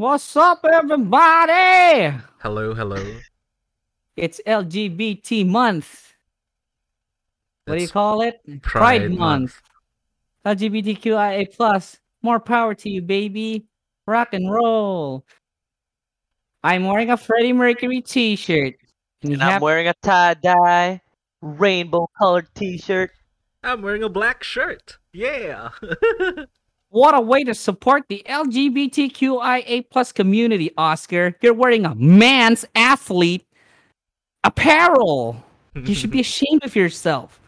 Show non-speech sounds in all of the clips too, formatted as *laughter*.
What's up, everybody? Hello, hello. It's LGBT month. What do you That's call it? Pride month. LGBTQIA plus. More power to you, baby. Rock and roll. I'm wearing a Freddie Mercury T-shirt. Can you And I'm have- wearing a tie-dye, rainbow-colored T-shirt. I'm wearing a black shirt. Yeah. *laughs* What a way to support the LGBTQIA plus community, Oscar. You're wearing a man's athlete apparel. You should be *laughs* ashamed of yourself.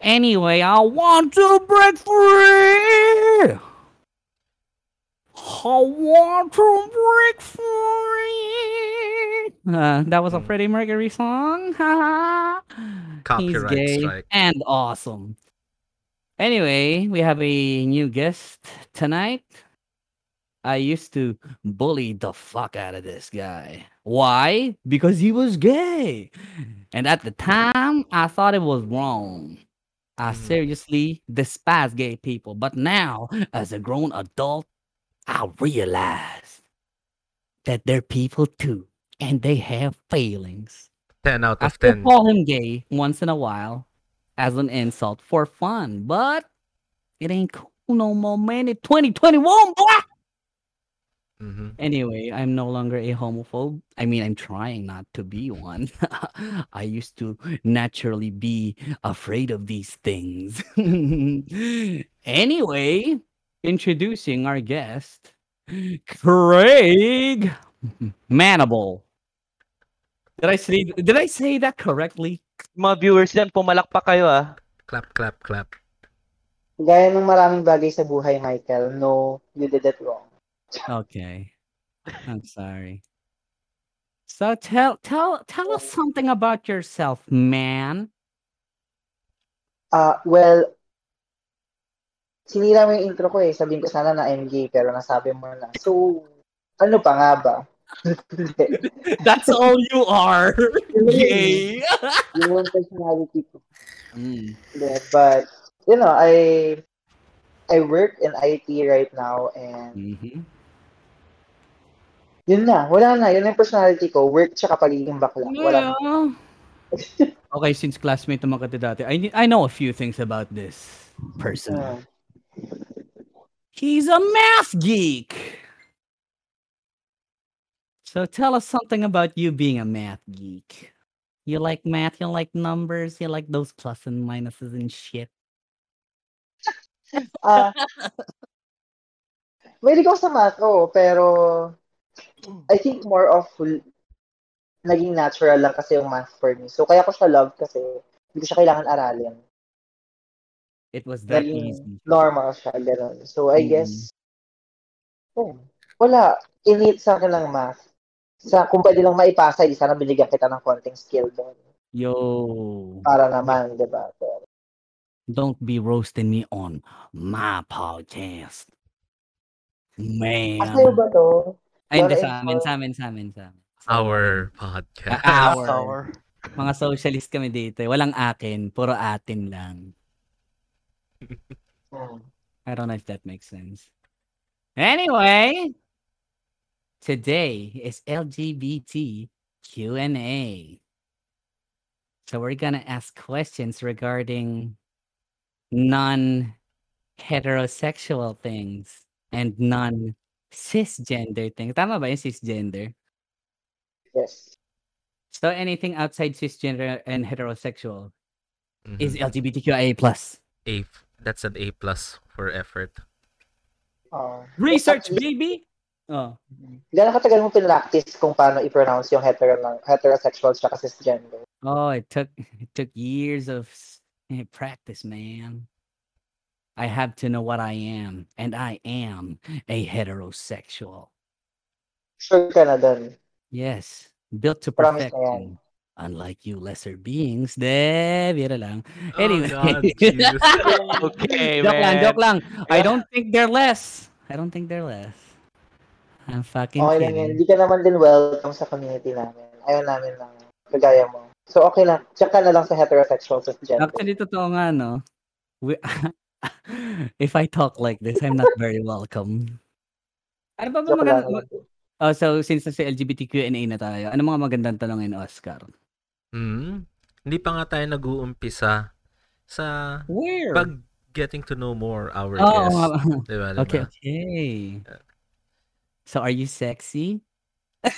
Anyway, I want to break free. I want to break free. Uh, that was a Hmm. Freddie Mercury song. *laughs* He's Copyright gay strike. and awesome. Anyway, we have a new guest tonight. I used to bully the fuck out of this guy. Why? Because he was gay. And at the time, I thought it was wrong. I Mhm. seriously despise gay people. But now, as a grown adult, I realize that they're people too. And they have feelings. 10 out I of still 10. call him gay once in a while as an insult for fun, but it ain't cool no more, man. It's 2021, boy. Mm-hmm. Anyway, I'm no longer a homophobe. I mean, I'm trying not to be one. *laughs* I used to naturally be afraid of these things. *laughs* anyway, introducing our guest, Craig Manable. Did I say did I say that correctly? Mga viewers dyan, pumalakpak kayo ah. Clap, clap, clap. Gaya ng maraming bagay sa buhay, Michael, no, you did it wrong. Okay. I'm sorry. So tell tell tell us something about yourself, man. Ah, well, sinira mo yung intro ko eh. Sabihin ko sana na I'm gay, pero nasabi mo na. So, ano pa nga ba? Hindi. *laughs* That's all you are. Gay. yung personality. Mm. Hindi, But, you know, I I work in IT right now and Mhm. yun na, wala na. Yun ang personality ko. Work tsaka pagiging bakla. Wala na. *laughs* Okay, since classmate naman kita dati, I I know a few things about this person. Ah. He's a math geek. So tell us something about you being a math geek. You like math, you like numbers, you like those plus and minuses and shit. *laughs* Ah, may ako sa math, oh, pero I think more of naging natural lang kasi yung math for me. So, kaya ko siya love kasi hindi ko siya kailangan aralin. It was that Naging easy. normal siya, gano'n. So, I Mm. guess, oh, wala. Innate sa akin lang math. Sa, kung pwede lang maipasa, di sana binigyan kita ng konting skill doon. Yo, Para naman, di ba? Pero, don't be roasting me on my podcast. Man. ah, sa'yo ba to? Ay, hindi sa amin, sa amin, sa amin, sa amin. Our podcast. Ah, Our. Sour. Mga socialist kami dito. eh. Walang akin, puro atin lang. Hmm. I don't know if that makes sense. Anyway, today is LGBT Q&A. So we're going to ask questions regarding non-heterosexual things and non-cisgender things. Tama ba yung cisgender? Yes. So anything outside cisgender and heterosexual Mhm. is LGBTQIA+. A. That's an A plus for effort. Oh. Research, Actually, baby! Oh. Gano'ng katagal mo pinractice kung paano i-pronounce yung hetero, heterosexual tsaka cisgender? Oh, it took it took years of eh, practice, man. I have to know what I am, and I am a heterosexual. Sure ka na dun. Yes, built to Promise na yan. perfection. Unlike you lesser beings, de, biro lang. Oh, Anyway. God, Jesus. *laughs* Okay, joke lang, man. joke lang. I don't think they're less. I don't think they're less. I'm fucking Okay lang yan. kidding. Hindi ka naman din welcome sa community namin. Ayaw namin ng kagaya mo. So, okay lang. Check ka na lang sa heterosexual cisgender. Actually, totoo nga, no? We, *laughs* if I talk like this, I'm not very welcome. Ano ba ba maganda, lang. ma- Oh, so since nasa LGBTQNA na tayo, ano mga magandang tanongin, Oscar? Hmm. Hindi pa nga tayo nag-uumpisa sa Where? pag getting to know more our Oo guests. *laughs* Diba, diba? Okay, okay. So are you sexy? *laughs*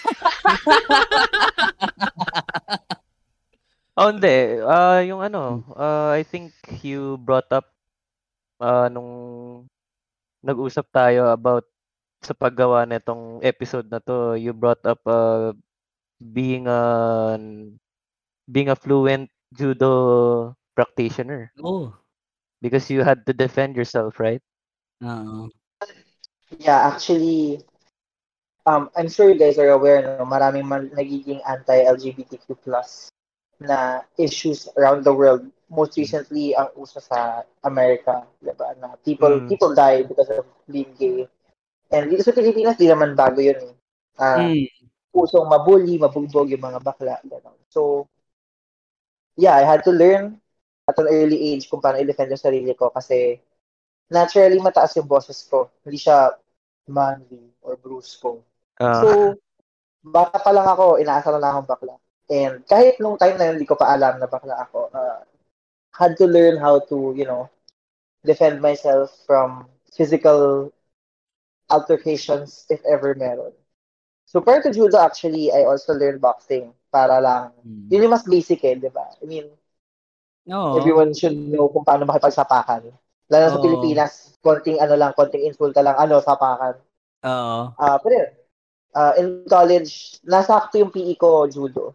Oh, hindi. Ah, yung ano, ah, I think you brought up ah, nung nag-usap tayo about sa paggawa nitong episode na to, you brought up uh, being a being a fluent judo practitioner Oh. because you had to defend yourself, right? Oo. Yeah, actually, um, I'm sure you guys are aware, no, maraming man nagiging anti-LGBTQ plus na issues around the world. Most recently, ang uso sa America, diba? Na people, Mm. people die because of being gay. And dito sa Pilipinas, di naman bago yun eh. Ah, Mm. usong mabully, mabugbog yung mga bakla. Ganun. So, yeah, I had to learn at an early age kung paano i-defend yung sarili ko kasi naturally mataas yung boses ko. Hindi siya manly or brusco. Ah, So, bata pa lang ako, inaasar na akong bakla. And kahit nung time na yun, hindi ko pa alam na bakla ako, uh, had to learn how to, you know, defend myself from physical altercations if ever meron. So prior to judo, actually, I also learned boxing para lang, Mm. yun yung mas basic eh, di ba? I mean, Oo. everyone should know kung paano makipagsapakan. Lalo na sa. Pilipinas, konting ano lang, konting insulta lang, ano, sapakan. Oo. Ah, pero yun, ah, in college, nasakto yung PE ko, judo.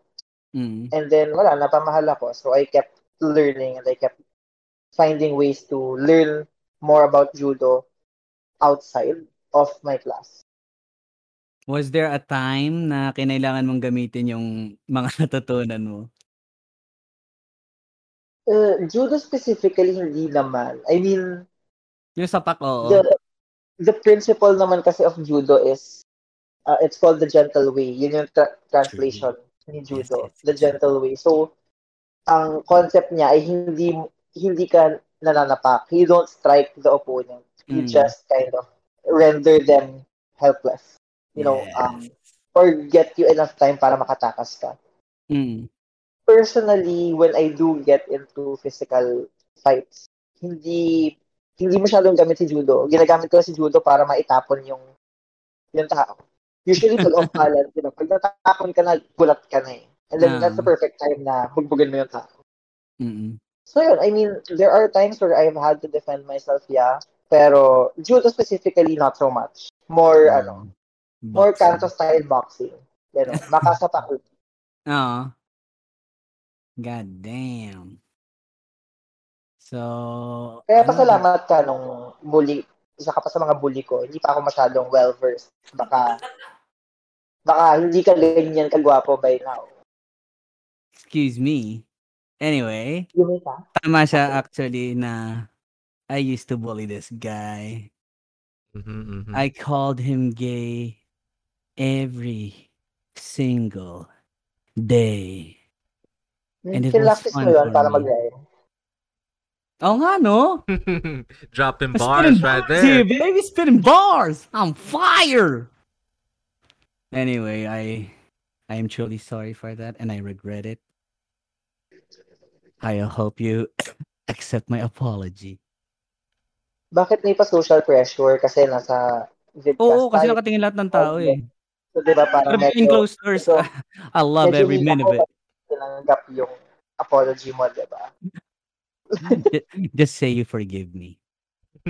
Mm. And then, wala, napamahal ako. So, I kept learning and I kept finding ways to learn more about judo outside of my class. Was there a time na kinailangan mong gamitin yung mga *laughs* natutunan mo? Uh, judo specifically, hindi naman. I mean, Yung sapak, oo. the, the principle naman kasi of judo is, uh, it's called the gentle way. Yun yung tra- translation ni judo. Yes, yes, The gentle way. So, ang concept niya ay hindi hindi ka nananapak. You don't strike the opponent. You Mm. just kind of render them helpless. You know, um, Yes. or get you enough time para makatakas ka. Mm. Personally, when I do get into physical fights, hindi hindi masyadong gamit si judo. Ginagamit ko si judo para maitapon yung yung tao. Usually, pag off balance, you know, pag natapon ka na, gulat ka na eh. And then, Ah. that's the perfect time na bugbugin mo yung tao. Mm. So yun, I mean, there are times where I've had to defend myself, yeah. Pero judo specifically, not so much. More, ano, more Boxing. kanto style boxing. Gano'n, makasapak. Oo. *laughs* God damn. So, Kaya ano- pasalamat ka nung bully, isa ka pa sa mga bully ko, hindi pa ako masyadong well-versed. Baka, baka hindi ka ganyan kagwapo by now. Excuse me. Anyway, tama siya actually na I used to bully this guy. Mhm, mhm. I called him gay every single day. And it was Kinlapis fun for para me. Oh nga, no? *laughs* Dropping Spitting bars right bars here, there. baby. Spitting bars. I'm fire. Anyway, I I am truly sorry for that and I regret it. I hope you *coughs* accept my apology. Bakit may pa social pressure kasi nasa vidcast Oo, kasi tayo. nakatingin lahat ng tao eh. So, di ba, parang medyo, closed doors, medyo- *laughs* I love every minute of it. tinanggap yung apology mo, di ba? Ju- Just say you forgive me. *laughs*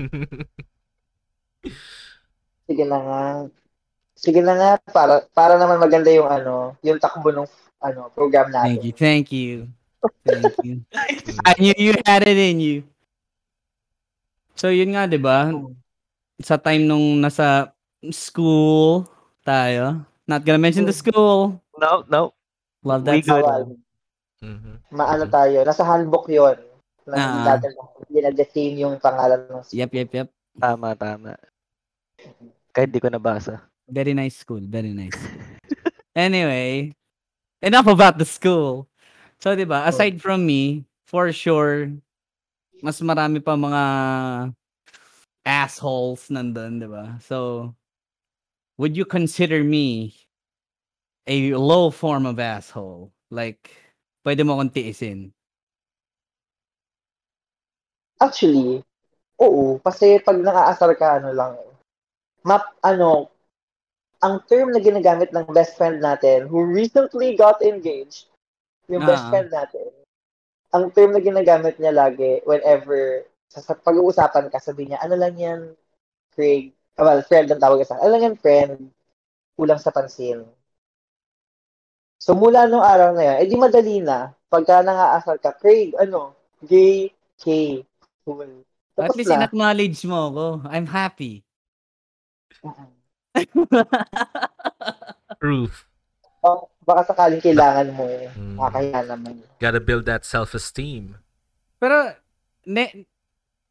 Sige na nga. Sige na nga, para, para naman maganda yung ano, yung takbo ng ano, program Thank you, natin. thank you, thank you. *laughs* I knew you had it in you. So yun nga, 'di ba? Sa time nung nasa school tayo, not gonna mention the school. no, no. Love that We good. school. Mhm. Maano tayo, nasa handbook yon na hindi Ah. natin hindi na-defame yung pangalan ng school. Yep, yep, yep. Tama, tama. Kahit di ko nabasa. Very nice school, very nice. anyway, enough about the school. So, 'di ba, aside from me, for sure mas marami pa mga assholes nandun, 'di ba? So, would you consider me a low form of asshole? Like, pwede mo akong tiisin. Actually, oo. Kasi pag nakaasar ka, ano lang, map, ano, ang term na ginagamit ng best friend natin who recently got engaged, yung best Ah. friend natin, ang term na ginagamit niya lagi whenever sa, sa pag-uusapan ka, sabi niya, ano lang yan, Craig, ah, well, friend ang tawag sa ano lang yan, friend, kulang sa pansin. So, mula nung araw na yan, edi madali na. Pagka nangaasar ka, Craig, ano, gay, K, At Tapos least na. in-acknowledge mo ako. I'm happy. Mm-mm. *laughs* Proof. Baka, baka sakaling kailangan mo, Mm. nakakaya naman. Gotta build that self-esteem. Pero, ne,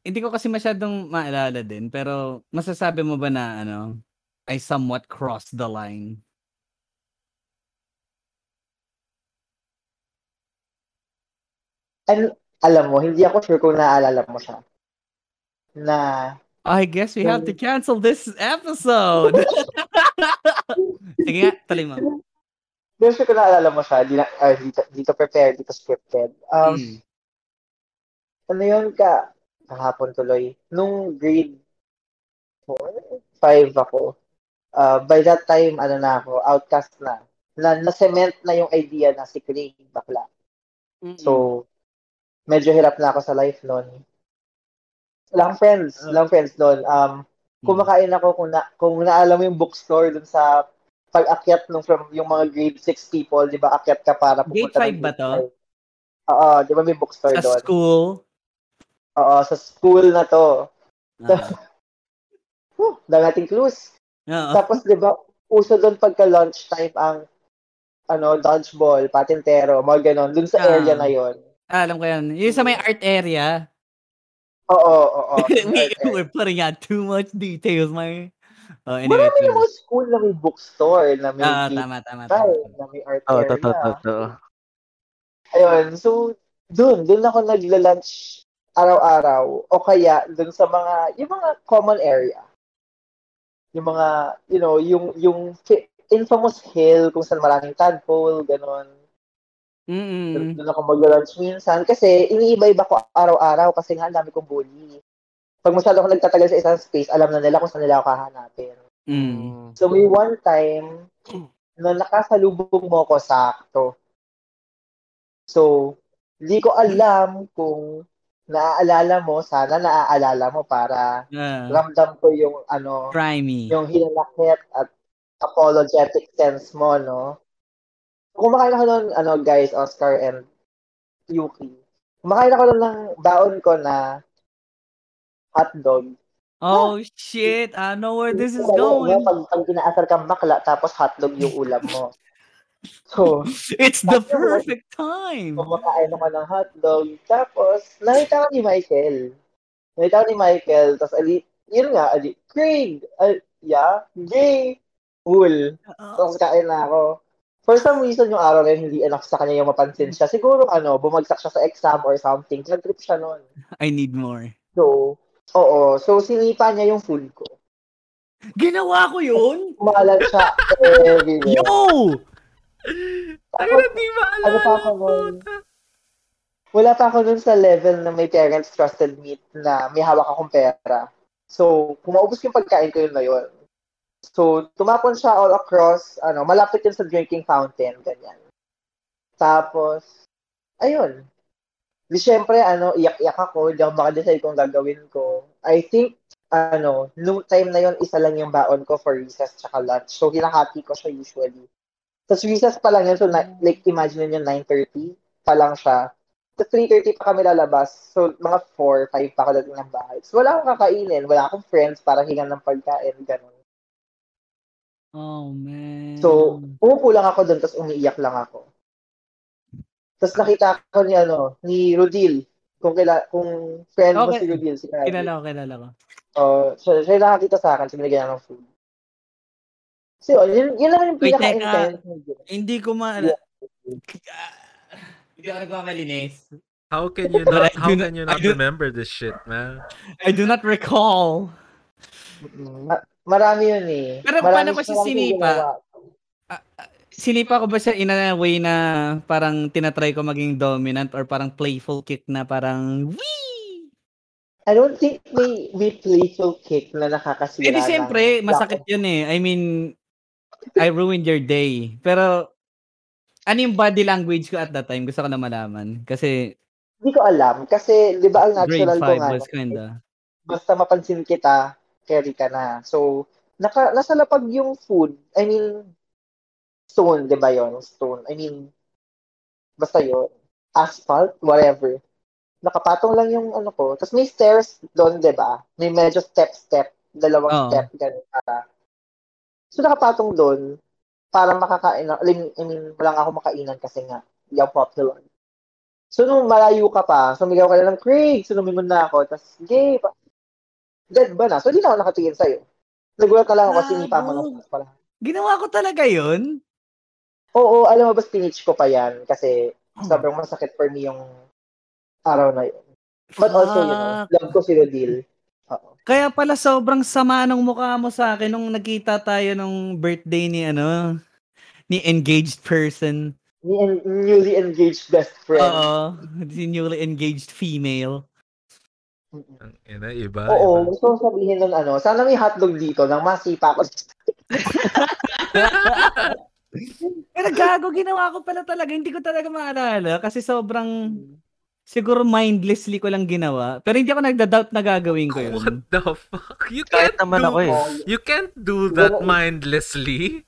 hindi ko kasi masyadong maalala din. Pero, masasabi mo ba na, ano, I somewhat crossed the line? And, alam mo, hindi ako sure kung naaalala mo siya. Na, I guess we have to cancel this episode. *laughs* Sige nga, tuloy mo. hindi sure kung naaalala mo siya. Di na, ah, dito, dito prepared, dito scripted. Um, Mm. ano yun ka, kahapon tuloy, nung grade 4, 5 ako, uh, by that time, ano na ako, outcast na. Na, na-cement na yung idea na si Craig bakla. Mm-mm. So, medyo hirap na ako sa life noon. Akong friends, wala akong friends noon. Um, kumakain ako kung, na, kung naalam mo yung bookstore dun sa pag-akyat nung from yung mga grade 6 people, di ba, akyat ka para Grade pupunta ng five ba grade to? Oo, di ba may bookstore sa doon? school. Oo, sa school na to. Ah. *laughs* Huh, dami nating clues. Oo. Tapos, di ba, uso doon pagka lunchtime ang ano, dodgeball, patintero, mga ganon, dun sa Ah. area na yon. Ah, alam ko yan. Yung sa may art area. Oo, oo, oo. we, we're putting out too much details, my... Oh, anyway. Marami yung mga school na may bookstore, na may Ah, cake tama, tama, tama. na may art Oo, area. totoo, totoo. Ayun, so, dun, dun ako nagla-lunch araw-araw, o kaya dun sa mga, yung mga common area. Yung mga, you know, yung, yung infamous hill kung saan maraming tadpole, ganon. Mm-mm. Doon ako mag-lunch minsan. Kasi iniiba-iba ko araw-araw kasi nga dami kong bully. Pag masyado ako nagtatagal sa isang space, alam na nila kung saan nila ako hahanapin. Mm. So may one time na nakasalubong mo ko sakto. So, hindi ko alam kung naaalala mo, sana naaalala mo para Ah, ramdam ko yung ano, try me. yung hinanakit at apologetic sense mo, no? Kumakain ako nun, ano, guys, Oscar and Yuki. Kumakain ako nun ng baon ko na hotdog. Oh, shit. I know where this is going. Pag, pag inaasar kang bakla, tapos hotdog yung ulam mo. So, *laughs* It's the Sabi mo, perfect time. kumakain ako ng hotdog. Tapos, nakita ko ni Michael. Nakita ko ni Michael. Tapos, ali, yun nga, ali, Craig, uh, yeah, gay, cool. Tapos kain na ako. For some reason, yung araw na yun, hindi enough sa kanya yung mapansin siya. Siguro, ano, bumagsak siya sa exam or something. Nag-trip siya nun. I need more. So, oo. So, sinipa niya yung food ko. Ginawa ko yun? Kumalat siya everywhere. Yo! Ay, hindi maalala. ano pa ako nun? Wala pa ako nun sa level na may parents trusted me na may hawak akong pera. So, kung maubos yung pagkain ko yun na yun. So, tumapon siya all across, ano, malapit yun sa drinking fountain, ganyan. Tapos, ayun. Di syempre, ano, iyak-iyak ako, hindi ako makadecide kung gagawin ko. I think, ano, nung time na yun, isa lang yung baon ko for recess tsaka lunch. So, hinahati ko siya usually. Tapos recess pa lang yun, so na, like, imagine nyo 9.30 pa lang siya. Sa 3.30 pa kami lalabas. So, mga 4, 5 pa ako dating ng bahay. So, wala akong kakainin. Wala akong friends para hingan ng pagkain. Ganun. Oh, man. So, umupo lang ako doon, tapos umiiyak lang ako. Tapos nakita ko ni, ano, ni Rodil. Kung, kaila, kung friend mo Okay. si Rodil, si Kyle. kilala ko, kilala ko. Oh, siya, siya yung nakakita sa akin, so binigyan ng food. So, yun, yun lang yung pinaka-intense. Hindi ko ma... Yeah. Hindi ako nagmamalinis. How can you not, how can you not remember this shit, man? I do not recall. Ma- Marami yun eh. Pero marami, paano marami sinipa? ginawa. Sinipa ko ba siya in a way na parang tinatry ko maging dominant or parang playful kick na parang wee? I don't think may, may playful kick na nakakasira. Eh di ng- siyempre, masakit yun eh. I mean, I ruined your day. Pero, ano yung body language ko at that time? Gusto ko na malaman. Kasi, Hindi ko alam. Kasi, di ba ang natural ko 5 nga, was kinda. basta mapansin kita, carry ka na. So, naka, nasa lapag yung food. I mean, stone, di ba yon Stone. I mean, basta yon Asphalt, whatever. Nakapatong lang yung ano ko. Tapos may stairs doon, di ba? May medyo step-step. Dalawang Oo. step, ganun para. So, nakapatong doon para makakain. I mean, I mean, wala nga ako makainan kasi nga, hindi ako popular. So, nung malayo ka pa, sumigaw ka na ng Craig, sunumin mo na ako, tapos, gay, pa. Dead ba na? So, di na ako nakatingin sa'yo. Nagulat ka lang ako kasi mo Gago. na pala. Ginawa ko talaga yun? Oo, alam mo ba, spinach ko pa yan kasi sobrang masakit for me yung araw na yun. But also, you know, love ko si Rodil. Oo. Kaya pala sobrang sama ng mukha mo sa akin nung nagkita tayo nung birthday ni ano, ni engaged person. Ni en- newly engaged best friend. Oo, newly engaged female. Ang ina, iba. Oo, iba. gusto ko sabihin nun ano, sana may hotdog dito nang masipa ko. *laughs* Pero gago, ginawa ko pala talaga. Hindi ko talaga maalala kasi sobrang siguro mindlessly ko lang ginawa. Pero hindi ako nagda-doubt na gagawin ko yun. What the fuck? You Kahit can't naman do, ako eh. You can't do that mindlessly.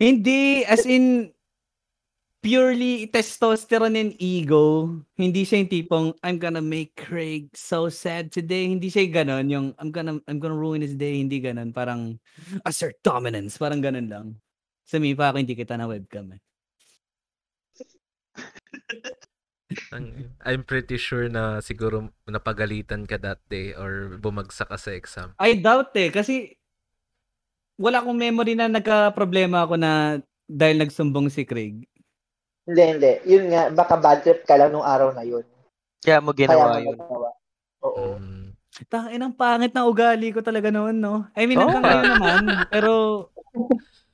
Hindi, as in, purely testosterone and ego. Hindi siya yung tipong, I'm gonna make Craig so sad today. Hindi siya yung ganon. Yung, I'm gonna, I'm gonna ruin his day. Hindi ganon. Parang, assert dominance. Parang ganon lang. Sumipa ako, hindi kita na webcam eh. I'm pretty sure na siguro napagalitan ka that day or bumagsak ka sa exam. I doubt eh. Kasi, wala akong memory na nagka-problema ako na dahil nagsumbong si Craig. Hindi, hindi. Yun nga, baka bad trip ka lang nung araw na yun. Kaya mo Kaya ginawa mo yun. nagawa. Oo. Mm. Tangin ang pangit na ugali ko talaga noon, no? I mean, Oo hanggang nga. ngayon naman. Pero,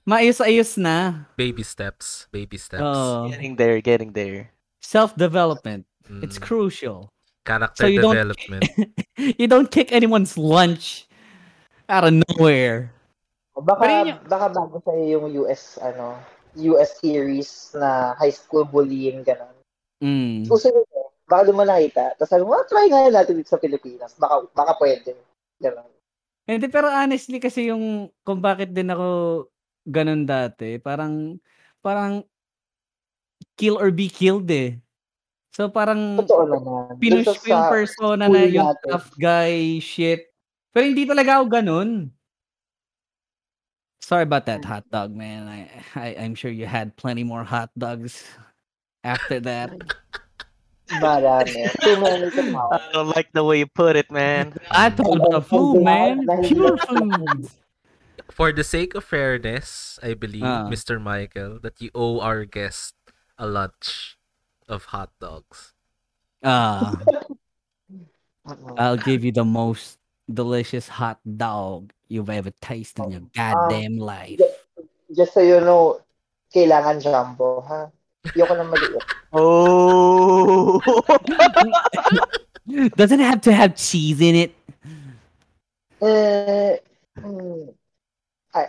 maayos-ayos na. Baby steps. Baby steps. Oo. Getting there, getting there. Self-development. Mm. It's crucial. Character So you don't- development. *laughs* You don't kick anyone's lunch out of nowhere. Baka, yun yung- baka bago sa'yo yung US, ano, US series na high school bullying, gano'n. Mm. Uso yun eh. Baka doon mo nakita. Tapos sabi mo, "Ah, try nga natin dito sa Pilipinas. Baka, baka pwede. Gano'n. Hindi, pero honestly kasi yung kung bakit din ako ganun dati, parang, parang kill or be killed eh. So parang Totoo naman. pinush ko yung persona na yung natin. tough guy shit. Pero hindi talaga ako ganun. Sorry about that hot dog, man. I, I I'm sure you had plenty more hot dogs after that. Marami. Too many to count. I don't like the way you put it, man. I thought about food, man. Pure food. For the sake of fairness, I believe, Ah. Mr. Michael, that you owe our guest a lunch of hot dogs. Ah, Mm-mm. *laughs* I'll give you the most delicious hot dog you've ever tasted in your goddamn life. Just so you know, kailangan jumbo, ha? Ayoko na maliit. Oh! *laughs* Doesn't it have to have cheese in it? Eh, hmm. Ay.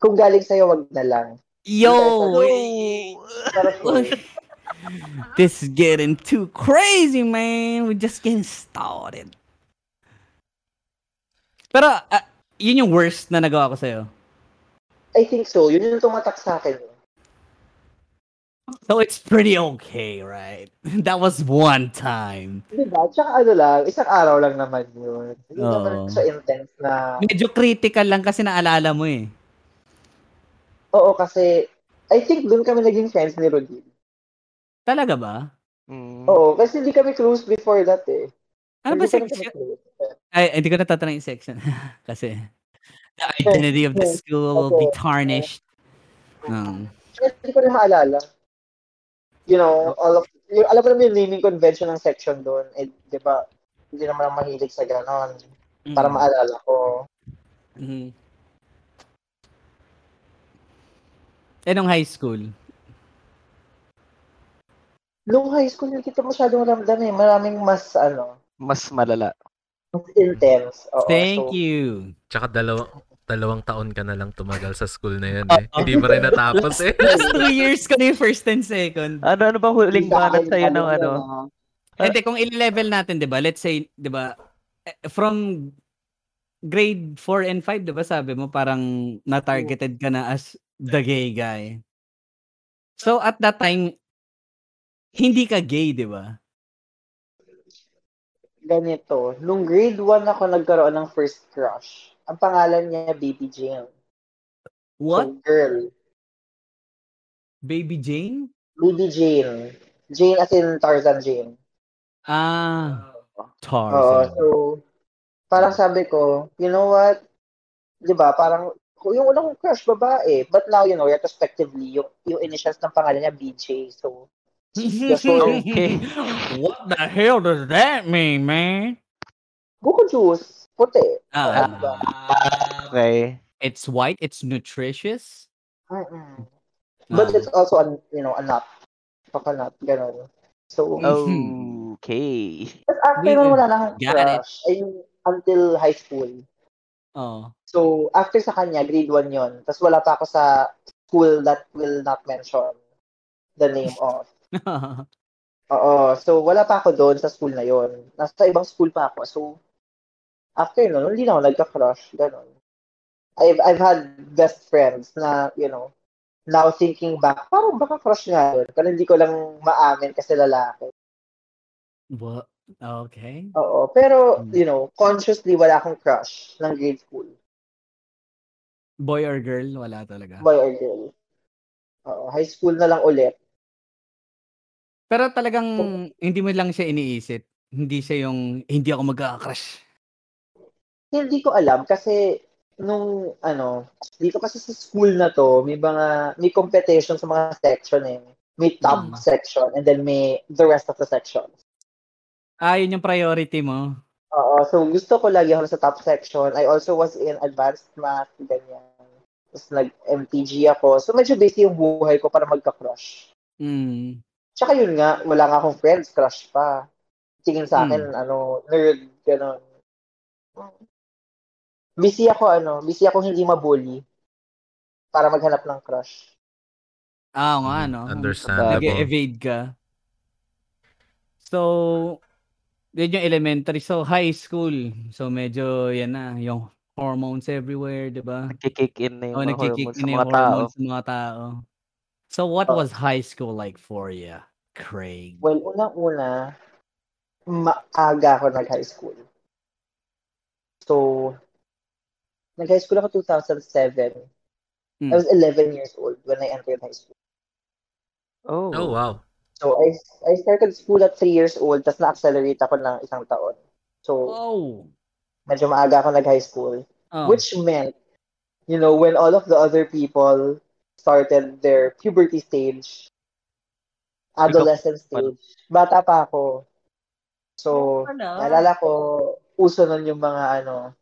Kung galing sa'yo, wag na lang. Yo, *laughs* this is getting too crazy, man. We're just getting started. Pero, ah, yun yung worst na nagawa ko sa'yo. I think so. Yun yung tumatak sa akin. So it's pretty okay, right? *laughs* That was one time. Di ba? Tsaka ano lang, isang araw lang naman yun. Hindi Oo. naman siya intense na... Medyo critical lang kasi naalala mo eh. Oo, kasi I think doon kami naging friends ni Rodin. Talaga ba? Mm. Oo, kasi hindi kami close before that eh. Ano ba close. Ay, hindi ko natatanong yung section. *laughs* kasi the identity of the school will be tarnished. Um, Hindi ko na maalala. You know, all of, yung, alam mo naman yung naming convention ng section doon. Eh, di ba, hindi naman ako mahilig sa ganon. Para mm. maalala ko. Mhm. Eh, nung high school? Nung high school, hindi ko masyadong ramdam eh. Maraming mas, ano, Mas malala. Mas intense. Oo, Thank so, you. Tsaka dalawang dalawang taon ka na lang tumagal sa school na yun eh. *laughs* Hindi pa rin natapos eh. *laughs* Last two years ka na yung first and second. Ano, ano ba huling sa banat sa'yo ng ano, ano? Eh, Hindi, kung i-level natin, di ba? Let's say, di ba, eh, from grade 4 and 5, di ba, sabi mo, parang na-targeted ka na as the gay guy. So, at that time, hindi ka gay, di ba? Ganito. Nung grade 1 ako nagkaroon ng first crush. Ang pangalan niya, Baby Jane. What? So, girl. Baby Jane? Baby Jane. Jane as in Tarzan Jane. Ah, Oo, Tarzan. so, parang sabi ko, you know what? Di ba, parang, yung unang crush, babae. But now, you know, retrospectively, yung, yung initials ng pangalan niya, BJ. So, *laughs* Okay. What the hell does that mean, man? buko juice, puti. Ah, Diba? Okay. it's white, it's nutritious. Mm-mm. But it's also, an, you know, a nut. Coconut, gano'n. So, Okay. Tapos after We- nun, wala na akong got it. crush. Mean, until high school. Oh. So, after sa kanya, grade 1 yon. Tapos wala pa ako sa school that will not mention the name of. *laughs* Oo. So, wala pa ako doon sa school na yon. Nasa ibang school pa ako. So, after nun, hindi na ako nagka-crush. Ganon. I've, I've had best friends na, you know, now thinking back, parang baka crush nga yun. Pero hindi ko lang maamin kasi lalaki. what? Okay. Oo. Pero, Hmm. you know, consciously wala akong crush ng grade school. Boy or girl? Wala talaga. Boy or girl. Oo. High school na lang ulit. Pero talagang hindi mo lang siya iniisip. Hindi siya yung hindi ako magka-crush. Hindi ko alam kasi nung ano, dito kasi sa school na to, may mga may competition sa mga section eh. May top Mm. section and then may the rest of the sections. Ah, yun yung priority mo. Oo, so gusto ko lagi ako sa top section. I also was in advanced math, ganyan. Tapos nag-MTG ako. So medyo busy yung buhay ko para magka-crush. Mm. Tsaka yun nga, wala nga akong friends, crush pa. Tingin sa akin, ano, nerd, gano'n. Busy ako, ano, busy ako hindi mabully para maghanap ng crush. Ah, oo nga, Mm, no? understandable. Nag-evade ka. So, yun yung elementary. So, high school. So, medyo, yan na, yung hormones everywhere, di ba? Nagkikick in na yung Oh, mga nagkikick hormones in sa na mga yung tao. hormones sa mga tao. So, what Oh. was high school like for you, Craig? Well, unang-una, maaga ako nag-high school. So, nag-high school ako 2007. Hmm. I was 11 years old when I entered high school. Oh. Oh, wow. So, I I started school at 3 years old, tapos na-accelerate ako ng isang taon. So, Oh. medyo maaga ako nag-high school. oh. Which meant, you know, when all of the other people started their puberty stage, adolescent Ikaw- stage, bata pa ako. So, naalala ko, uso nun yung mga ano,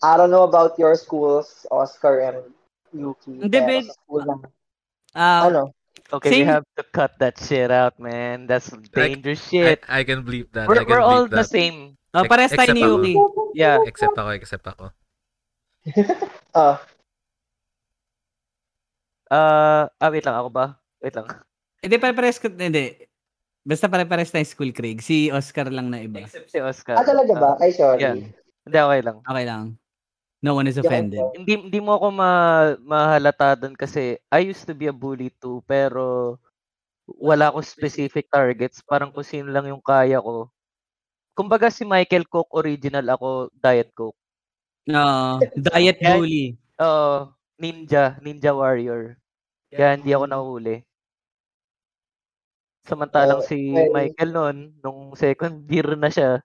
I don't know about your schools, Oscar and Yuki. Hindi, pero Ben. sa school na, Ah, ano, Okay, we Same- have to cut that shit out, man. That's dangerous I, shit. I can bleep that. we're I can we're all bleep the that. same. oh, pares tayo ni ako. Yuki. Yeah. Except ako, except ako. *laughs* ah, Uh, ah, wait lang. Ako ba? Wait lang. Hindi, pare-pares ko, hindi. Basta pare-pares tayo school, Craig. Si Oscar lang na iba. Except si Oscar. ah, talaga ba? Ay, sorry. Yeah. Hindi, okay lang. Okay lang. No one is offended. sure. Hindi, hindi mo ako ma mahalata doon kasi I used to be a bully too, pero wala ako specific targets. Parang kung sino lang yung kaya ko. Kumbaga si Michael Cook original ako, Diet Coke. No, *laughs* diet bully. Oo, ninja, ninja warrior. Kaya hindi ako nahuli. Samantalang Oh, si well- Michael noon, nung second *laughs* year na siya,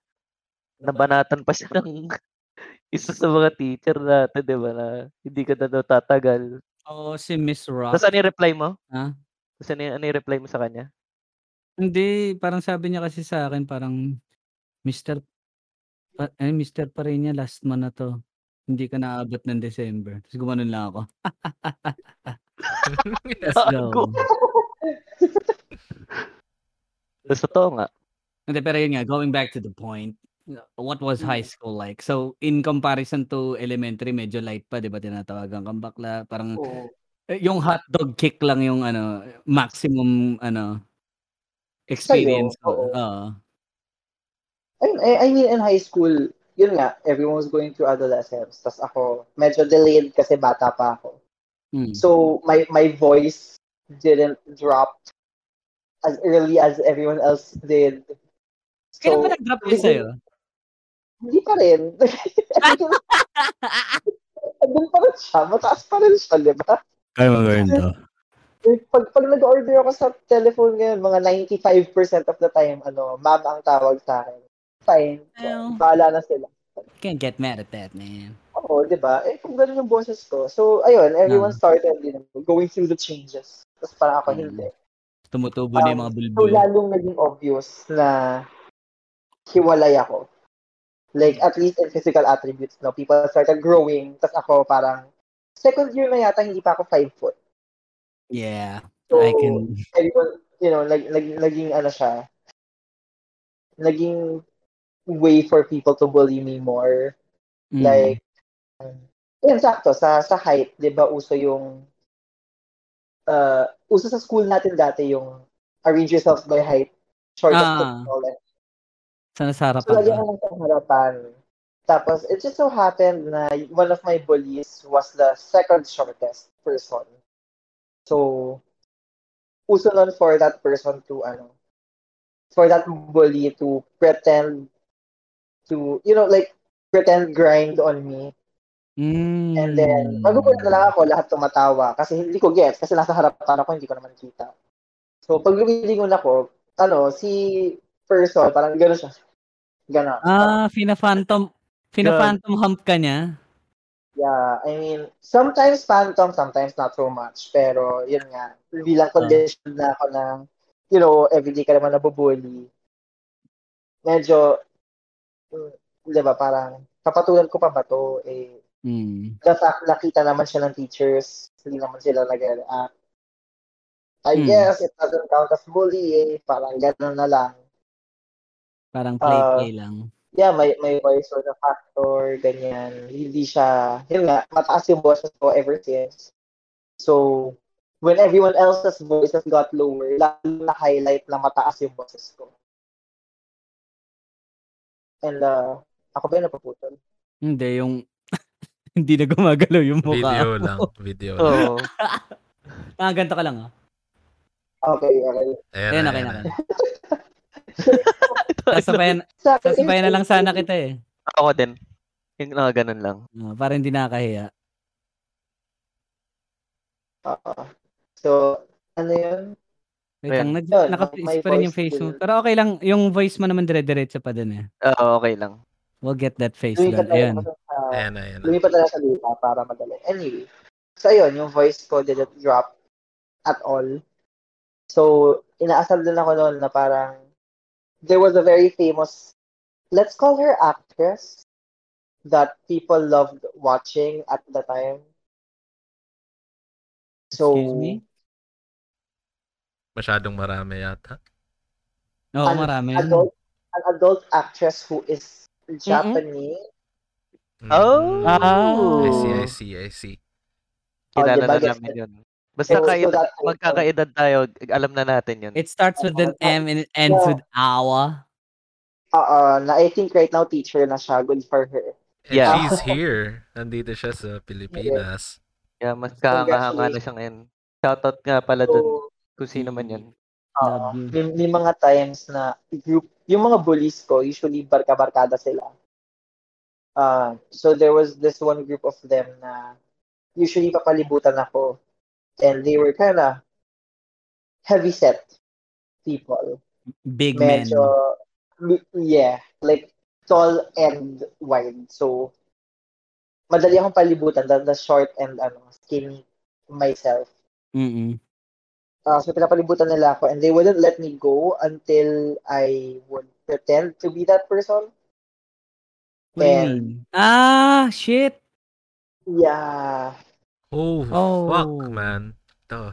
nabanatan pa siya ng *laughs* isa sa mga teacher natin, di ba, na hindi ka na daw tatagal. Oh, si Miss Rock. Tapos ano reply mo? Ha? Tapos ano, ano reply mo sa kanya? Hindi, parang sabi niya kasi sa akin, parang, Mr. Pa, eh, Mr. pa rin niya, last man na to. Hindi ka naabot ng December. Tapos gumanon lang ako. *laughs* Let's go. Tapos totoo nga. Hindi, pero yun nga, going back to the point, what was high school like? So, in comparison to elementary, medyo light pa, di ba? Tinatawagan kang bakla. Parang, Oo. eh, yung hotdog kick lang yung, ano, maximum, ano, experience Sa'yo, ko. I, I, I mean, in high school, yun nga, everyone was going through adolescence. Tapos ako, medyo delayed kasi bata pa ako. Mm. So, my my voice didn't drop as early as everyone else did. Kailan So, ba nag-drop yun sa'yo? hindi pa rin. *laughs* Doon pa rin siya. Mataas pa rin siya, di ba? Kaya maganda. Pag, pag nag-order ako sa telephone ngayon, mga 95% of the time, ano, ma'am ang tawag sa akin. Fine. Well. Bahala na sila. Can't get mad at that, man. Oo, di ba? Eh, kung ganun yung boses ko. So, ayun, everyone Ah. started you know, going through the changes. Tapos parang ako, Mm. hindi. Tumutubo na yung mga Um, bulbul. So, lalong naging obvious na hiwalay ako. Like, at least in physical attributes, no? People started growing. Tapos ako parang, second year na yata, hindi pa ako five foot. Yeah, So, I can. everyone, you know, nag, nag, naging ano siya, naging way for people to bully me more. Mm. Like, um, yun, sakto, sa, sa height, di ba, uso yung, uh, uso sa school natin dati yung arrange yourself by height, shortest Ah. to tallest. Sana sa So, harapan lagi ka. ako nasa harapan. Tapos, it just so happened na one of my bullies was the second shortest person. So, uso nun for that person to, ano, for that bully to pretend to, you know, like, pretend grind on me. Mm. And then, magugulat na lang ako, lahat tumatawa. Kasi hindi ko gets, kasi nasa harapan ako, hindi ko naman kita. So, pag lumilingon ako, ano, si person, parang gano'n siya. Gano'n. Ah, fina-phantom. Fina-phantom hump ka niya. Yeah, I mean, sometimes phantom, sometimes not so much. Pero, yun nga, bilang condition na ako na, you know, everyday ka naman nabubully. Medyo, mm, di ba, parang, kapatulan ko pa ba to, eh, Mm. the fact nakita naman siya ng teachers, hindi naman sila nag-react. I Hmm. guess it doesn't count as bullying, parang gano'n na lang. Parang Ah, play-play lang. Yeah, may may voice for the factor, ganyan. Hindi siya, yun nga, mataas yung boses ko ever since. So, when everyone else's voices got lower, lalo na highlight na mataas yung boses ko. And, uh, ako ba yung napaputol? Hindi, yung hindi na gumagalaw yung mukha. Video mo. lang. Video lang. Oo. *laughs* Ah, ganito ka lang, ah. Okay, okay. Ayan, Ayan, ayan na. na. Sasabayan, *laughs* sasabayan na lang sana kita eh. Ako din. Yung mga ganun lang. Ah, para hindi nakakahiya. Oo. so, ano yun? Wait Ayan. lang, nag, Yun, naka-freeze pa rin yung face mo. Pero okay lang, yung voice mo naman dire-diretso pa din eh. Oo, okay lang. We'll get that face na Ayan. ako sa, Ayan ayan lumipat na sa lupa para madali. Anyway, so ayun, yung voice ko didn't drop at all. So, inaasal din ako noon na parang there was a very famous, let's call her actress, that people loved watching at the time. So, Excuse me? Masyadong marami yata. Oo, an marami. adult, an adult actress who is Japanese. Oh! Mm. I see, I see, I see. Oh, Kilala diba, na namin it? yun. Basta So, that- magkakaedad tayo, alam na natin yun. It starts with an M and it ends Yeah. with awa. Oo, na I think right now teacher na siya. Good for her. And Yeah. she's here. Nandito siya sa Pilipinas. *laughs* Kaya mas kahanga-hanga na siya ngayon. Shoutout nga pala dun kung sino man yun. You. may, may mga times na group, yung mga bullies ko, usually barka-barkada sila. Uh, so there was this one group of them na usually papalibutan ako. And they were kind of heavy-set people. Big men. Medyo, mi- yeah, like tall and wide. So, madali akong palibutan, the, the short and ano, skinny myself. Mm-mm. Uh, so pinapalibutan nila ako and they wouldn't let me go until I would pretend to be that person. Mean? Ah, shit. Yeah. Oh, Oh. fuck, man. The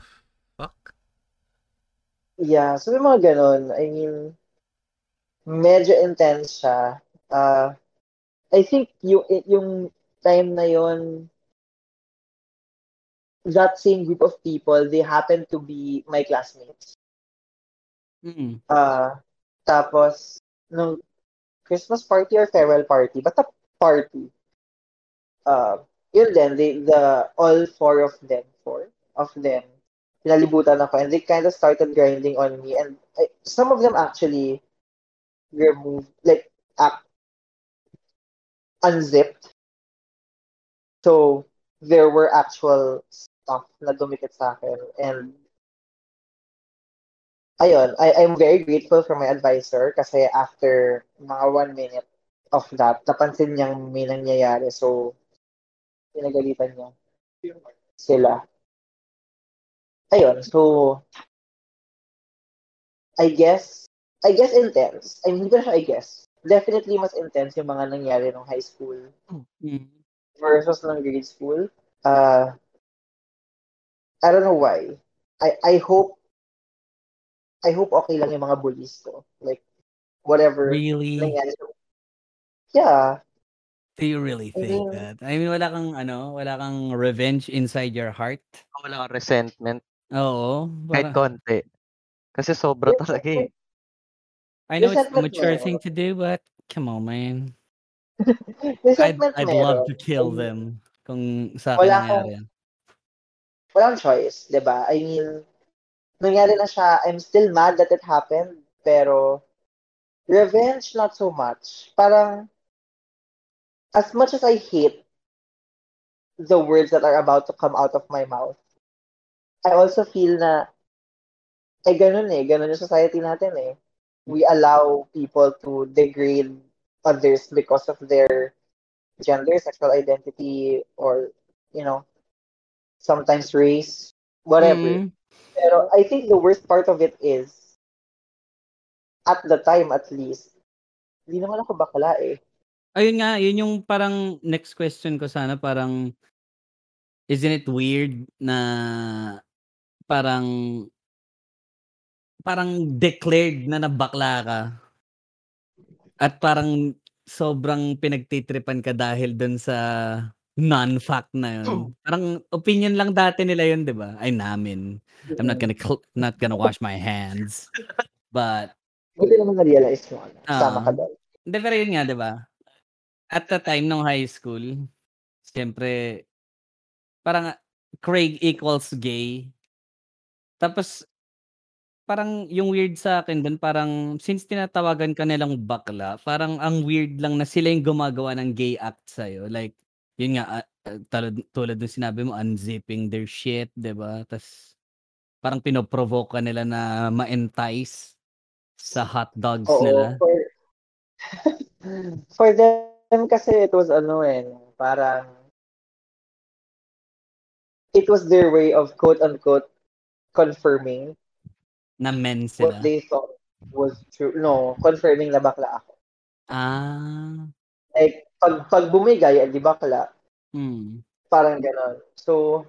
fuck? Yeah. So, may mga ganun. I mean, medyo intense siya. Uh, I think yung, yung time na yon that same group of people, they happen to be my classmates. Mm. Uh, tapos, nung Christmas party or farewell party, basta party. Uh, yun din, they, the, all four of them, four of them, pinalibutan ako and they kind of started grinding on me and I, some of them actually removed, like, unzipped. So, there were actual stuff na dumikit sa akin and ayun, I, I'm very grateful for my advisor kasi after mga one minute of that, napansin niyang may nangyayari. So, pinagalitan niya sila. Ayun, so, I guess, I guess intense. I mean, hindi ko na siya I guess. Definitely mas intense yung mga nangyari nung high school Mm. versus ng grade school. Uh, I don't know why. I I hope I hope okay lang yung mga bullies ko. Like whatever Really? nangyari. Yeah. Do you really I think mean- that? I mean, wala kang ano, wala kang revenge inside your heart? Wala kang resentment. Oo. Kahit Para, konti. Kasi sobra talaga eh. I know it's a mature thing to do, but come on, man. *laughs* I'd, I'd love to kill I them kung sa akin Wala nangyari yan. Walang choice, 'di ba? I mean, nangyari na siya. I'm still mad that it happened, pero revenge not so much. Parang as much as I hate the words that are about to come out of my mouth, I also feel na eh ganun eh, ganun yung society natin eh. We allow people to degrade others because of their gender, sexual identity, or, you know, sometimes race, whatever. Mm. Pero I think the worst part of it is, at the time at least, hindi naman ako bakla eh. Ayun nga, yun yung parang next question ko sana, parang, isn't it weird na parang, parang declared na nabakla ka? At parang sobrang pinagtitripan ka dahil dun sa non-fact na yun. Parang opinion lang dati nila yun, di ba? Ay, namin. I'm not gonna cl- not gonna wash my hands. But Buti naman na-realize mo. Ano, Sama Ah. ka doon. Hindi, pero yun nga, di ba? At the time nung high school, siyempre, parang Craig equals gay. Tapos, parang yung weird sa akin dun, parang since tinatawagan ka nilang bakla, parang ang weird lang na sila yung gumagawa ng gay act sa'yo. Like, yun nga, ah, ah, tulad, tulad ng sinabi mo, unzipping their shit, di ba? Tapos, parang pinoprovoke ka nila na ma-entice sa hot dogs Oo. nila. For, *laughs* for them kasi it was ano eh, parang it was their way of quote-unquote confirming Na men what sila. they thought was true. No, confirming na bakla ako. Ah. Like, pag, pag bumigay, di bakla, Hmm. parang ganon. So,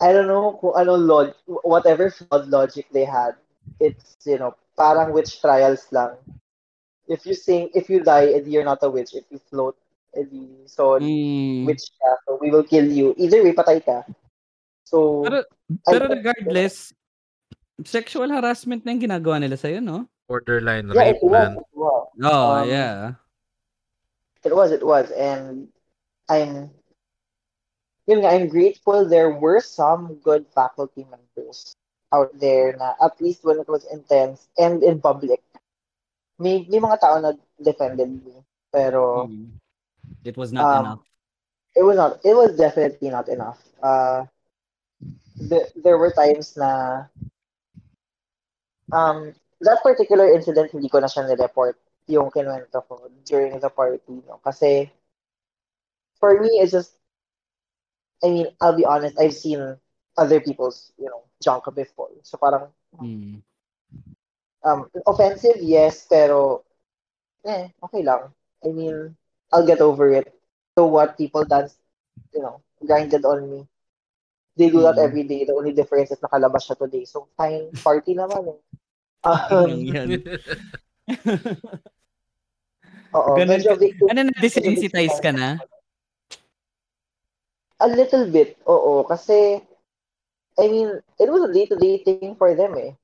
I don't know kung ano log, whatever flawed logic they had, it's, you know, parang witch trials lang. If you sing, if you die, edi you're not a witch. If you float, edi, so, Hmm. witch ka, so we will kill you. Either way, patay ka. So, Pero, pero regardless, sexual harassment na yung ginagawa nila sa'yo, no? Borderline yeah, rape, man. Oh, Um, yeah. It was, it was. And I'm, yun nga, I'm grateful there were some good faculty members out there na at least when it was intense and in public, may, may mga tao na defended me. Pero Hmm. It was not um, enough. it was not, it was definitely not enough. Uh, the, there were times na um, that particular incident, hindi ko na siya nireport yung kinuwento ko during the party. No? Kasi for me, it's just, I mean, I'll be honest, I've seen other people's, you know, junk before. So parang, Hmm. um, offensive, yes, pero, eh, okay lang. I mean, I'll get over it. So what people done, you know, grinded on me. They do that Mm. every day. The only difference is nakalabas siya today. So, fine. Party naman eh. *laughs* Um, yan. *laughs* *laughs* oo, Ganun medyo victim. ano na, desensitize ka na? A little bit, oo. Kasi, I mean, it was a day-to-day thing for them eh.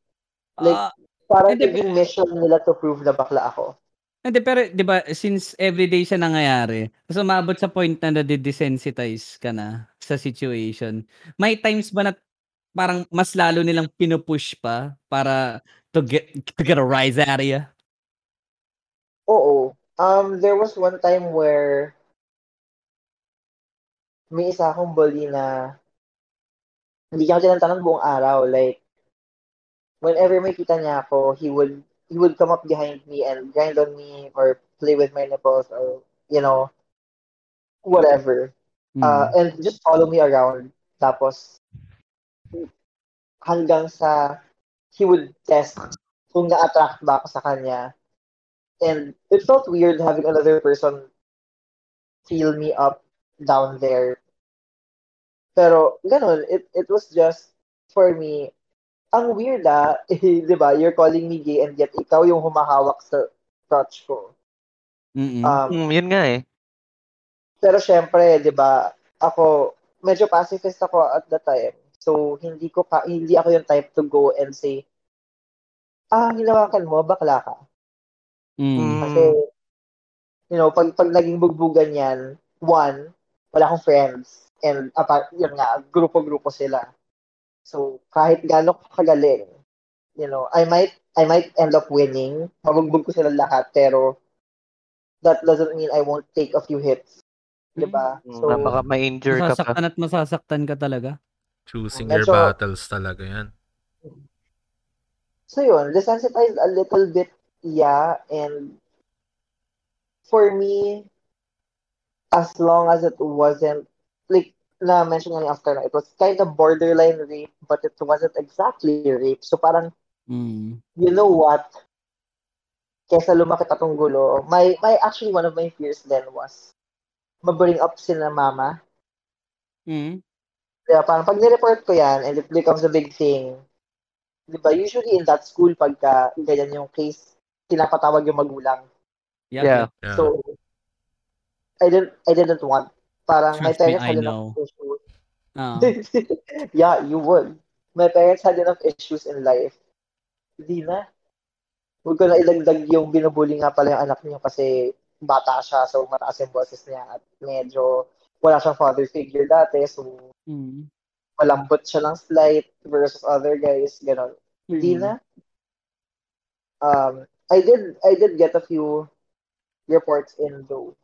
Like, Ah, Parang Hindi, naging mission nila to prove na bakla ako. hindi, pero, di ba, since everyday siya nangyayari, so umabot sa point na nadidesensitize ka na sa situation, may times ba na parang mas lalo nilang pinupush pa para to get to get a rise out of you? Oo. Um, there was one time where may isa akong bully na hindi ako tinantanan buong araw. Like, whenever may kita niya ako, he would he would come up behind me and grind on me or play with my nipples or, you know, whatever. Mm. Uh, and just follow me around. Tapos, hanggang sa he would test kung na-attract ba ako sa kanya. And it felt weird having another person feel me up down there. Pero, ganun, it, it was just, for me, ang weird ah, *laughs* di ba, you're calling me gay and yet ikaw yung humahawak sa crotch ko. Mm-mm. Um, Mm, yun nga eh. Pero syempre, 'di ba, ako medyo pacifist ako at the time. So hindi ko ka hindi ako yung type to go and say, "Ah, hinawakan mo, bakla ka." Mm. Kasi you know, pag pag naging bugbugan 'yan, one, wala akong friends and apart yun nga, grupo-grupo sila. So kahit gaano ko kagaling, you know, I might I might end up winning. Mabugbog ko sila lahat pero that doesn't mean I won't take a few hits. 'Di ba? Mm, So na baka ma-injure ka pa. Masasaktan at masasaktan ka talaga. Choosing Medyo- your battles talaga yan. So yun, desensitized a little bit, yeah, and for me, as long as it wasn't, like, na mention nga ni after na, it was kind of borderline rape, but it wasn't exactly rape. So parang, Mm. you know what, kesa lumakit atong gulo, my, my, actually one of my fears then was, mabring up sila mama. Mm. Kaya parang pag nireport ko yan, and it becomes a big thing, di ba, usually in that school, pagka ganyan yung case, pinapatawag yung magulang. Yeah. yep. Yeah. So, I didn't, I didn't want. Parang my Trust me, parents I had know. enough issues. Ah. *laughs* yeah, you would. My parents had enough issues in life. Hindi na. Huwag ko na ilagdag yung binubuli nga pala yung anak niyo kasi bata siya, so mataas yung boses niya at medyo wala siyang father figure dati, so Mm. malambot siya ng slight versus other guys, gano'n. Hindi Mm. na. Um, I did, I did get a few reports in though.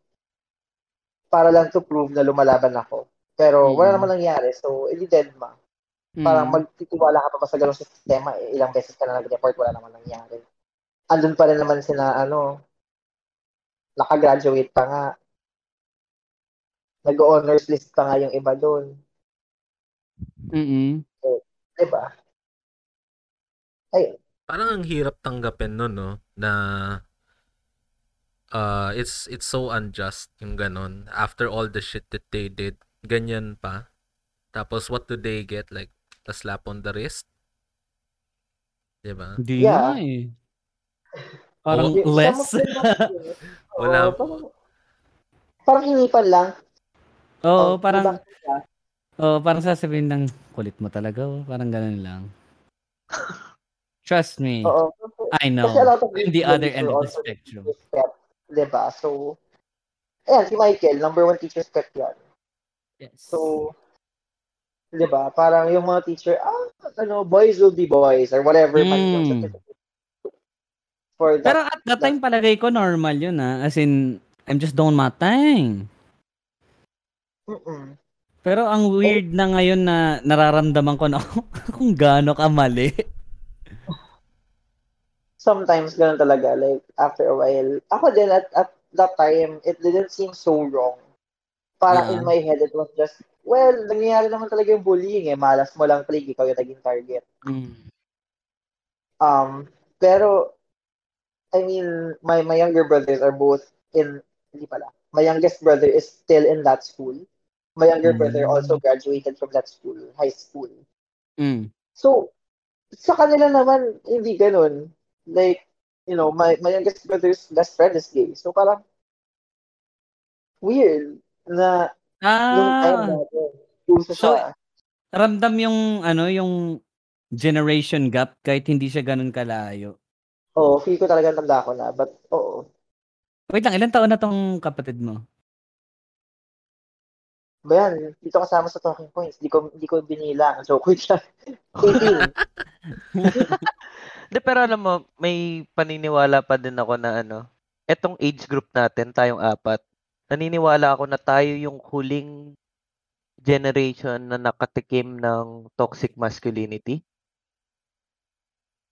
Para lang to prove na lumalaban ako. Pero wala Mm. naman nangyari, so edi dead ma. Parang Mm. magtitiwala ka pa ba sa ganung sistema, eh, ilang beses ka na nag-report, wala naman nangyari. Andun pa rin naman sina, ano, nakagraduate pa nga. Nag-honors list pa nga yung iba doon. Mm-mm. Diba? Ayun. Parang ang hirap tanggapin nun, no? Na uh, it's it's so unjust yung ganon. After all the shit that they did, ganyan pa. Tapos what do they get? Like, a slap on the wrist? Diba? Hindi Yeah. nga eh. Parang Yung- less. *laughs* Wala. oo, parang, parang hinipan lang. Oo, Oh, parang oh, parang sasabihin ng kulit mo talaga, oh. parang ganun lang. *laughs* Trust me. Oo. I know. Kasi a lot of I'm these the other end of the spectrum. pet, Diba? So, ayan, si Michael, number one teacher's pet yan. Yes. So, di ba? Parang yung mga teacher, ah, ano, boys will be boys or whatever Mm. For that. Pero at that time palagay ko normal yun ah. As in, I'm just doing my thing. Mm-mm. Pero ang weird na ngayon na nararamdaman ko na *laughs* kung gaano ka mali. Sometimes ganun talaga, like, after a while. Ako din, at, at that time, it didn't seem so wrong. Parang Yeah. in my head, it was just, well, nangyayari naman talaga yung bullying eh. Malas mo lang trig, ikaw yung naging target. Mm. Um, pero, I mean, my, my younger brothers are both in, hindi pala, my youngest brother is still in that school. My younger brother Mm. also graduated from that school, high school. Mm. So, sa kanila naman, hindi ganun. Like, you know, my, my youngest brother's best friend is gay. So, parang, weird na nung time Ah, natin, uso So, siya. ramdam yung ano, yung generation gap kahit hindi siya ganun kalayo. Oo, feel ko talaga tanda ko na. But, oo. Wait lang, ilang taon na tong kapatid mo? Ba yan, dito kasama sa talking points. Di ko, di ko binila. Joke with siya. 18. De, pero alam mo, may paniniwala pa din ako na ano, etong age group natin, tayong apat, naniniwala ako na tayo yung huling generation na nakatikim ng toxic masculinity.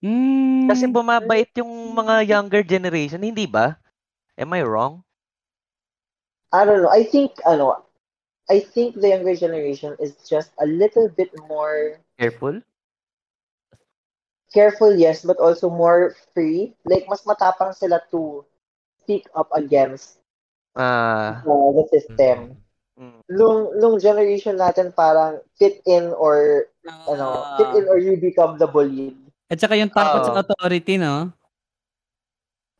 Hmm. Kasi bumabait yung mga younger generation, hindi ba? Am I wrong? I don't know. I think, ano, I think the younger generation is just a little bit more Careful? Careful, yes, but also more free. Like, mas matapang sila to speak up against Ah, uh, the system. mm, Nung, nung generation natin parang fit in or, ano, fit in or you become the bullied. At saka yung takot Oo. sa authority, no?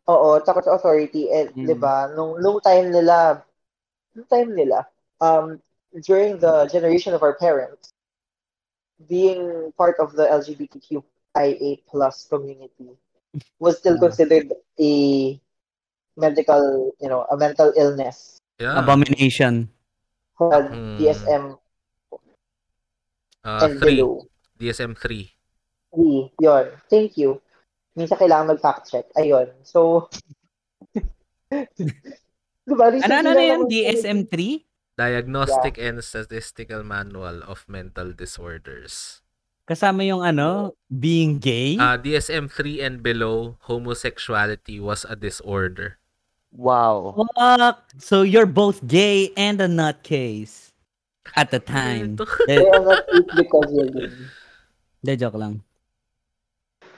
Oo, takot sa authority. Eh, Mm. di ba, nung, nung time nila, nung time nila, um, during the generation of our parents, being part of the LGBTQIA plus community was still Ah. considered a medical, you know, a mental illness. Yeah. Abomination. Called Mm. DSM Uh, and three. below. DSM 3. Three. Yun. Thank you. Minsan kailangan mag-fact check. Ayun. So, *laughs* diba, Ano, ano, ano lang yan? naman- DSM-3? Diagnostic and Statistical Manual of Mental Disorders. Kasama yung ano, being gay? Uh, DSM 3 and below, homosexuality was a disorder. wow. Fuck! So you're both gay and a nutcase. At the time. They De, are not weak because you're gay. de joke lang.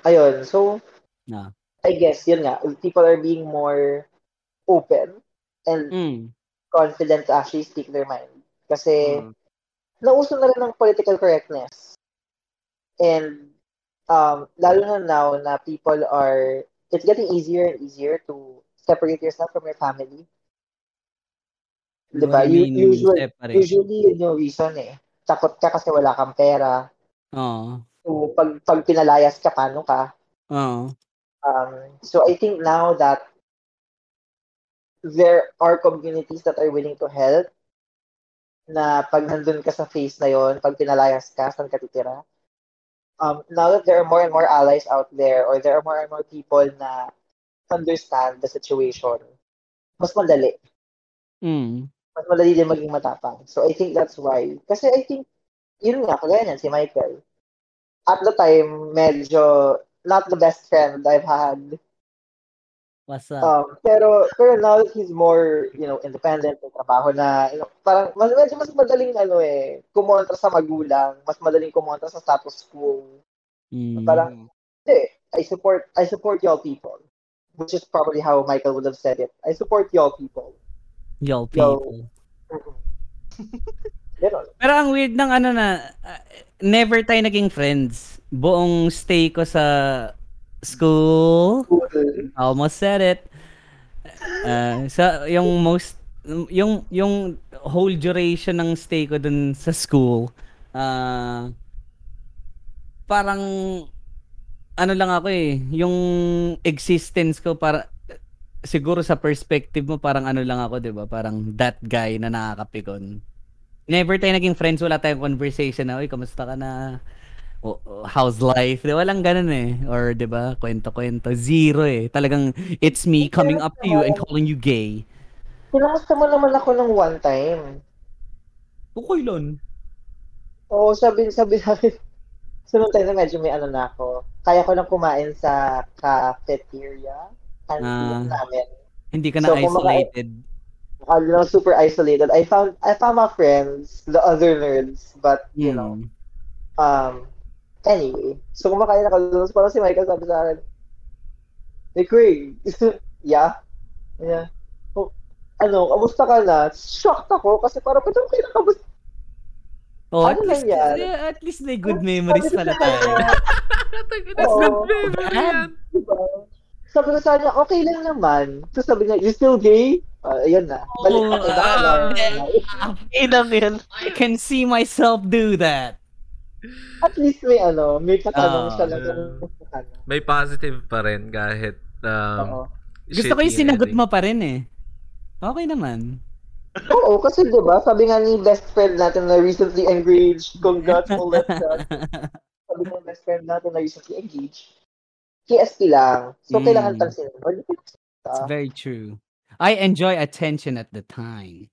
Ayun. So, Ah. I guess, yun nga, people are being more open and Mm. confident to actually speak their mind. Kasi, Mm. nauso na rin ng political correctness. And, um, lalo na now na people are, it's getting easier and easier to separate yourself from your family. Diba? You U- mean, usual, separate? usually, yun yung reason eh. Takot ka kasi wala kang pera. Oo. So, pag, pag pinalayas ka, paano ka? Oo. Um, so I think now that there are communities that are willing to help na pag nandun ka sa phase na yon, pag pinalayas ka, saan ka titira? Um, now that there are more and more allies out there or there are more and more people na understand the situation, mas madali. Mm. Mas madali din maging matapang. So I think that's why. Kasi I think, yun nga, kagaya niyan, si Michael. At the time, medyo not the best friend I've had What's up? Um, pero pero now that he's more, you know, independent, may trabaho na, you know, parang mas medyo mas madaling ano eh, kumontra sa magulang, mas madaling kumontra sa status quo. Mm. Parang hindi, I support I support y'all people. Which is probably how Michael would have said it. I support y'all people. Y'all Yo. people. Ganon. Pero ang weird ng ano na, uh, never tayo naging friends. Buong stay ko sa school, Cool. Almost said it. Uh, sa yung most yung yung whole duration ng stay ko dun sa school, ah parang ano lang ako eh, yung existence ko para siguro sa perspective mo parang ano lang ako, 'di ba? Parang that guy na nakakapikon. Never tayo naging friends, wala tayong conversation na, "Uy, kamusta ka na?" How's life? Di ba? Walang ganun eh. Or, di ba, kwento-kwento. Zero eh. Talagang, it's me coming up to you and calling you gay. Kinamusta mo naman ako ng one time. Okay lang. Oo, sabi, sabi namin, sunod tayo na medyo may ano na ako. Kaya ko lang kumain sa cafeteria. Ah. namin. Hindi ka na So, kumakain- isolated. I'm you know, super isolated. I found I found my friends, the other nerds, but you know, Hmm. um, anyway. So kumakain ako doon, parang si Michael sabi sa akin, Hey Craig, *laughs* yeah? Yeah. Oh, ano, kamusta ka na? Shocked ako kasi parang ba't ako kinakamusta? Oh, at Ano least, nangyari? yeah, at least may good memories pala tayo. *laughs* That's Oo. good memory yan. diba? Sabi ko sa kanya, okay lang naman. So sabi niya, you still gay? Uh, ayun na. Balik Oh, na na. Inang yan. I can see myself do that. At least may ano, may katanong Ah, siya yeah. kung ano. May positive pa rin kahit um, Gusto ko yung sinagot ending. mo pa rin eh. Okay naman. Oo, kasi diba, sabi nga ni best friend natin na recently engaged, congrats ulit siya. *laughs* Sabi ng best friend natin na recently engaged, KSP lang. So, Mm. kailangan ba? It's very true. I enjoy attention at the time.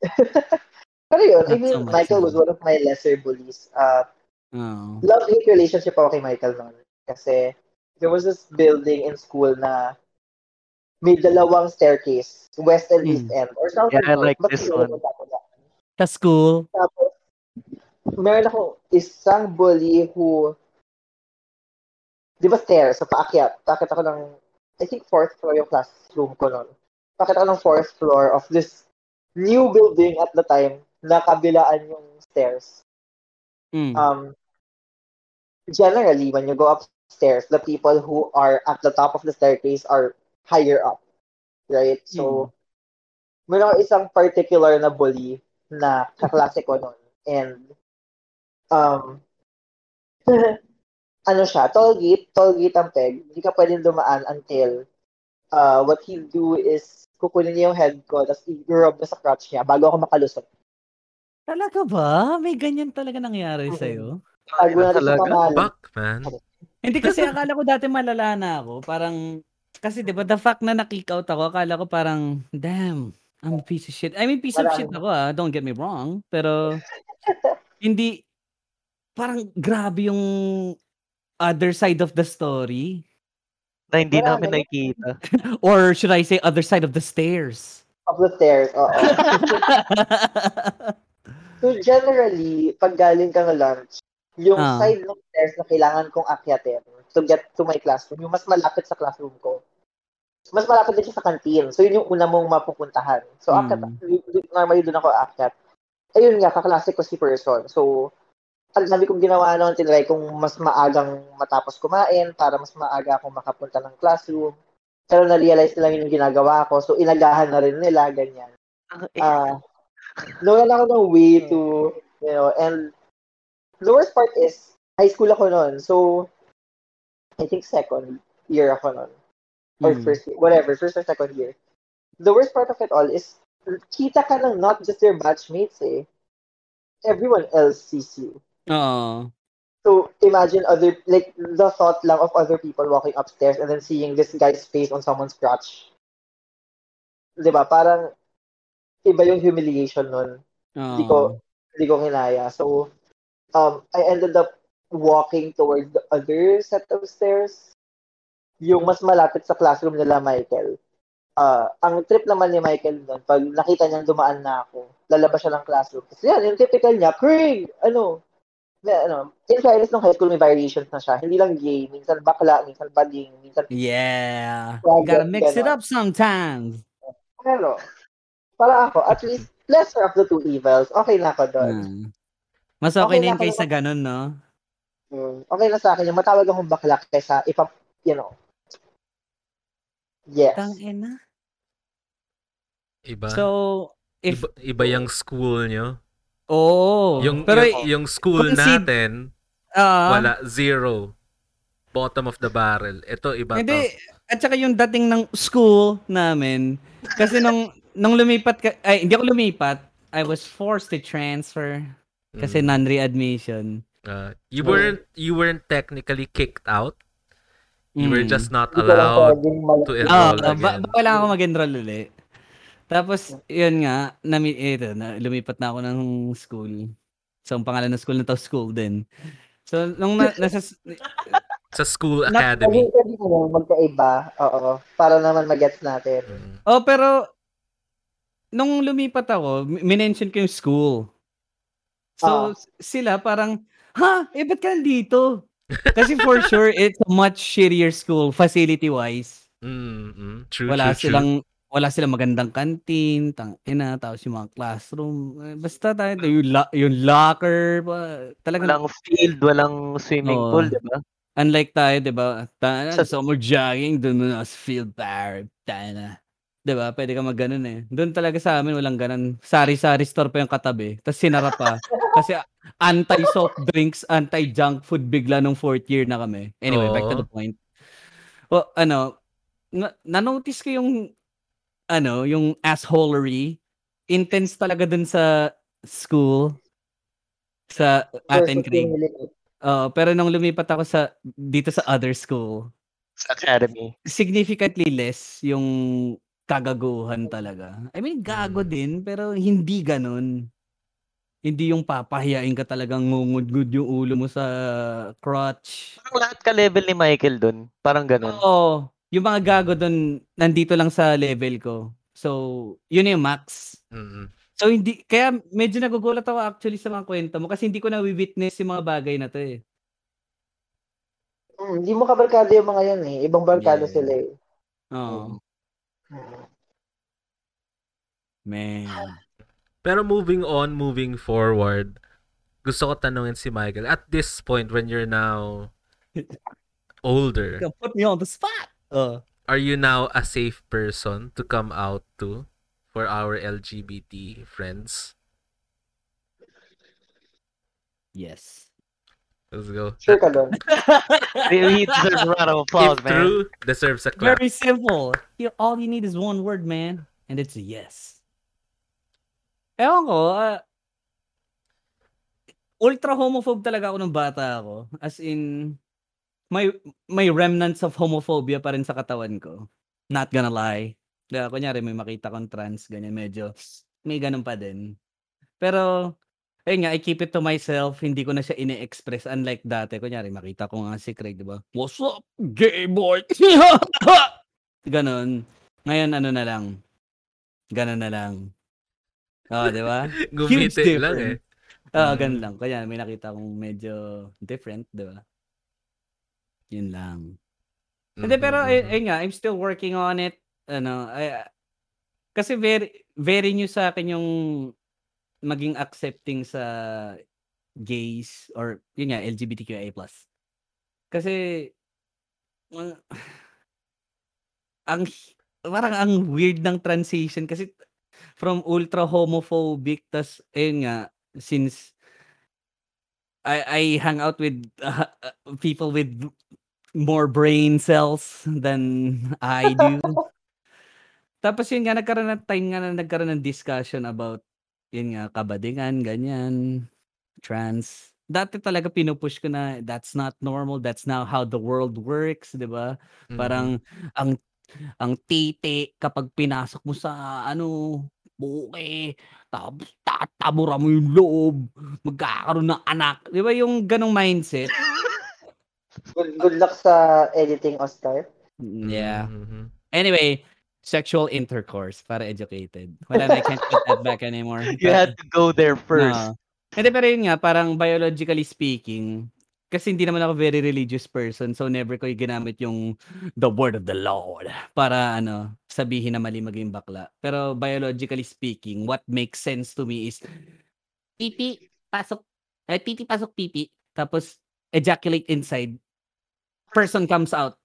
*laughs* Pero yun, I Not mean, so Michael was one of my lesser bullies. Uh, Oh. love-hate relationship ako kay Michael noon. Kasi there was this building in school na may dalawang staircase, west and east end. Or south Yeah, I like Basta this one. Sa school. Tapos, meron akong isang bully who, di ba stairs, sa paakyat, paakyat ako ng, I think fourth floor yung classroom ko noon. Paakyat ako ng fourth floor of this new building at the time na kabilaan yung stairs. Mm. um, generally, when you go upstairs, the people who are at the top of the staircase are higher up, right? So, meron ako isang particular na bully na kaklase ko nun. And, um, *laughs* ano siya, toll gate, toll gate ang peg. Hindi ka pwedeng dumaan until uh, what he'll do is kukunin niya yung head ko, tapos i-rub na sa crotch niya bago ako makalusot. Talaga ba? May ganyan talaga nangyari Mhm. sa'yo? Tago natin sa Talaga? pamahalan. Fuck, man. Hindi kasi akala ko dati malala na ako. Parang, kasi di ba the fact na na-kick out ako, akala ko parang, damn, I'm a piece of shit. I mean, piece of Marami. shit ako ah, don't get me wrong. Pero, *laughs* hindi, parang grabe yung other side of the story. Na hindi Wala, namin nakikita. *laughs* Or should I say other side of the stairs? Of the stairs, oo. *laughs* So generally, pag galing kang lunch, yung Ah. side ng stairs na kailangan kong akyatin to get to my classroom, yung mas malapit sa classroom ko, mas malapit din siya sa canteen. So yun yung una mong mapupuntahan. So Mm. akyat, normally doon ako akyat. Ayun nga, kaklase ko si person. So, ang sabi kong ginawa noon, tinry kong mas maagang matapos kumain para mas maaga akong makapunta ng classroom. Pero na-realize nila yun yung ginagawa ko. So, inagahan na rin nila, ganyan ah nawalan ako ng way to, you know, and the worst part is, high school ako noon. So, I think second year ako noon. Or Mm. first year, whatever, first or second year. The worst part of it all is, kita ka ng not just your batchmates eh. Everyone else sees you. Oo. So, imagine other, like, the thought lang of other people walking upstairs and then seeing this guy's face on someone's crotch. Di ba? Parang, iba yung humiliation nun. Hindi ko, hindi ko kinaya. So, um, I ended up walking towards the other set of stairs. Yung mas malapit sa classroom nila, Michael. Ah, ang trip naman ni Michael doon, pag nakita niyang dumaan na ako, lalabas siya ng classroom. Kasi yan, yung typical niya, Craig! Ano? May, ano, in fairness, nung high school, may variations na siya. Hindi lang gay, minsan bakla, minsan bading, minsan Yeah. Grabe, Gotta mix it up sometimes. Pero, para ako, at least, lesser of the two evils, okay na ako doon. Hmm. Mas okay, Okay na na yun ako kaysa naman. ganun, no? Mm, okay na sa akin yung matawag akong bakla kaysa ipa, you know. Yes. Tangina. Iba. So, if, iba, iba yung school nyo. oo. yung, pero, yung, yung school consider- natin, ah, wala, zero. Bottom of the barrel. Ito, iba Hindi, at saka yung dating ng school namin, kasi nung, nung lumipat, ka, ay, hindi ako lumipat, I was forced to transfer kasi Mm. non-readmission. Uh, you weren't you weren't technically kicked out. You were Mm. just not allowed to Oo, enroll ba, again. ba, wala ako mag-enroll ulit. Tapos, yun nga, nami, ito, na, lumipat na ako ng school. So, ang pangalan ng school na to, school din. So, nung na, nasa, Sa school academy. Lang magkaiba. Oo. Para naman magets natin. Mm. oh, pero, nung lumipat ako, minention ko yung school. So, Ah. s- sila parang, ha, eh, ba't ka nandito? Kasi for *laughs* sure, it's a much shittier school, facility-wise. Mm, mm. True, Wala true, true. silang, wala silang magandang canteen, tangina, tapos yung mga classroom, eh, basta tayo yung, la- yung locker, pa, talagang Walang field, walang swimming Oo. pool, di ba? unlike tayo, 'di ba? Ta- Sa- mo jogging, doon na sa field bar, tayo na. 'Di ba? Pwede ka mag eh. Doon talaga sa amin walang ganun. Sari-sari store pa yung katabi. Tapos sinara pa. Kasi anti-soft drinks, anti-junk food bigla nung fourth year na kami. Anyway, back to Oo. the point. O, ano, na- na-notice ko yung, ano, yung assholery. Intense talaga dun sa school. Sa atin, Craig. Oo, pero nung lumipat ako sa, dito sa other school, Sa academy. significantly less yung kagaguhan talaga. I mean, gago Mm. din, pero hindi ganun. Hindi yung papahiyain ka talagang ngungud-ngud yung ulo mo sa crotch. Parang lahat ka level ni Michael dun. Parang ganun. Oo. Yung mga gago doon, nandito lang sa level ko. So, yun yung max. Mm-mm. So, hindi, kaya medyo nagugulat ako actually sa mga kwento mo kasi hindi ko na-witness yung mga bagay na to eh. Hmm, Hindi mo kabarkada yung mga yan eh. Ibang barkada Yeah. sila eh. Oo. Hmm. Man. Pero moving on, moving forward, gusto ko tanungin si Michael, at this point when you're now *laughs* older, You put me on the spot. Uh. are you now a safe person to come out to for our LGBT friends? Yes. Let's go. Sure ka doon. *laughs* He deserves a round of applause, if man. true, deserves a clap. Very simple. You, all you need is one word, man. And it's a yes. Ewan ko, ah, ultra homophobe talaga ako nung bata ako. As in, may, may remnants of homophobia pa rin sa katawan ko. Not gonna lie. Kaya kunyari may makita kong trans, ganyan, medyo, may ganun pa din. Pero, ayun nga, I keep it to myself. Hindi ko na siya ine-express. Unlike dati, kunyari, makita ko nga si Craig, di ba? What's up, gay boy? *laughs* Ganon. Ngayon, ano na lang. Ganon na lang. Oo, di ba? *laughs* Gumiti lang eh. Oo, Mm. ganun lang. Kaya may nakita kong medyo different, di ba? Yun lang. Hindi, Mhm, pero mhm. ay, ayun nga, I'm still working on it. Ano, ay, kasi very, very new sa akin yung maging accepting sa gays or yun nga, LGBTQIA+. Kasi, uh, *sighs* ang, parang ang weird ng transition kasi from ultra homophobic tas ayun nga since I I hang out with uh, uh, people with more brain cells than I do. *laughs* Tapos yun nga, nagkaroon ng time nga na nagkaroon ng discussion about yun nga, kabadingan, ganyan, trans. Dati talaga pinupush ko na that's not normal, that's not how the world works, di ba? Mhm. Parang ang ang titi kapag pinasok mo sa ano, buke, tapos tatabura mo yung loob, magkakaroon ng anak. Di ba yung ganong mindset? Good, good luck sa editing, Oscar. Yeah. Mhm. Anyway, sexual intercourse para educated. Wala na, I can't put that back anymore. *laughs* You had to go there first. No. Hindi, pero yun nga, parang biologically speaking, kasi hindi naman ako very religious person, so never ko ginamit yung the word of the Lord para ano, sabihin na mali maging bakla. Pero biologically speaking, what makes sense to me is pipi, pasok, eh, pipi, pasok, pipi, tapos ejaculate inside, person comes out.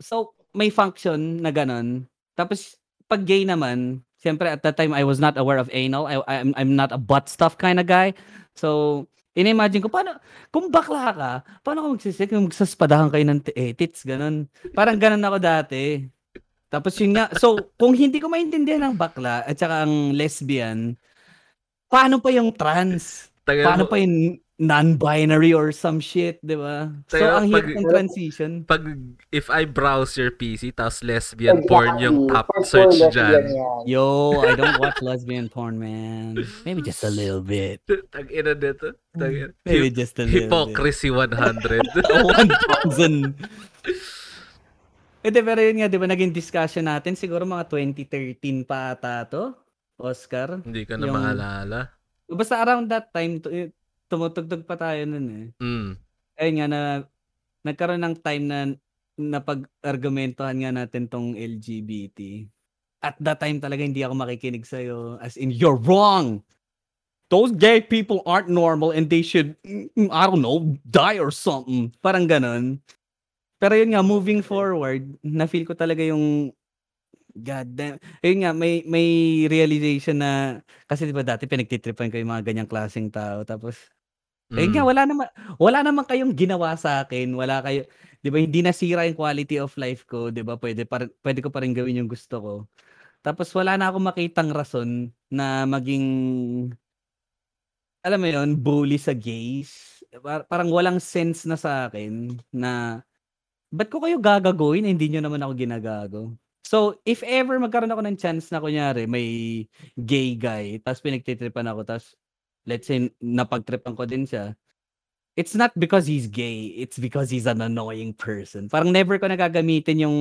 So, may function na ganon. Tapos, pag gay naman, siyempre at that time I was not aware of anal. I, I'm, I'm not a butt stuff kind of guy. So, in-imagine ko, paano, kung bakla ka, paano ka magsisik? Magsaspadahan kayo ng t- eh, tits, ganun. Parang ganun ako dati. Tapos yun nga, so, kung hindi ko maintindihan ang bakla at saka ang lesbian, paano pa yung trans? Tagal Paano mo- pa yung non-binary or some shit, di ba? So, Kaya ang pag- hirap ng transition. pag if I browse your PC tapos lesbian Exactly. porn yung top For search sure, dyan. yan. Yo, I don't watch lesbian porn, man. Maybe just a little bit. *laughs* Tag ina dito. Tag. *laughs* Maybe Hip- just a little bit. Hypocrisy 100. 1,000. Ede, pero yun nga, di ba, naging discussion natin, siguro mga 2013 pa ata to, Oscar. Hindi ko na Yung- maalala. Basta around that time, eh, tumutugtog pa tayo nun eh. Mm. Ayun nga, na, nagkaroon ng time na napag-argumentohan nga natin tong LGBT. at that time talaga hindi ako makikinig sa'yo. As in, you're wrong. Those gay people aren't normal and they should, mm, I don't know, die or something. Parang ganon. Pero yun nga, moving forward, na-feel ko talaga yung God damn. Ayun nga, may, may realization na, kasi di ba dati pinagtitripan ko yung mga ganyang klaseng tao. Tapos, nga, Mm. wala naman, wala naman kayong ginawa sa akin. Wala kayo, di ba, hindi nasira yung quality of life ko. Di ba, pwede, pa, pwede ko pa rin gawin yung gusto ko. Tapos wala na akong makitang rason na maging, alam mo yun, bully sa gays. Par- parang walang sense na sa akin na, ba't ko kayo gagagoyin? Hindi nyo naman ako ginagago. So, if ever magkaroon ako ng chance na kunyari may gay guy, tapos pinagtitripan ako, tapos let's say napagtripan ko din siya, it's not because he's gay, it's because he's an annoying person. Parang never ko nagagamitin yung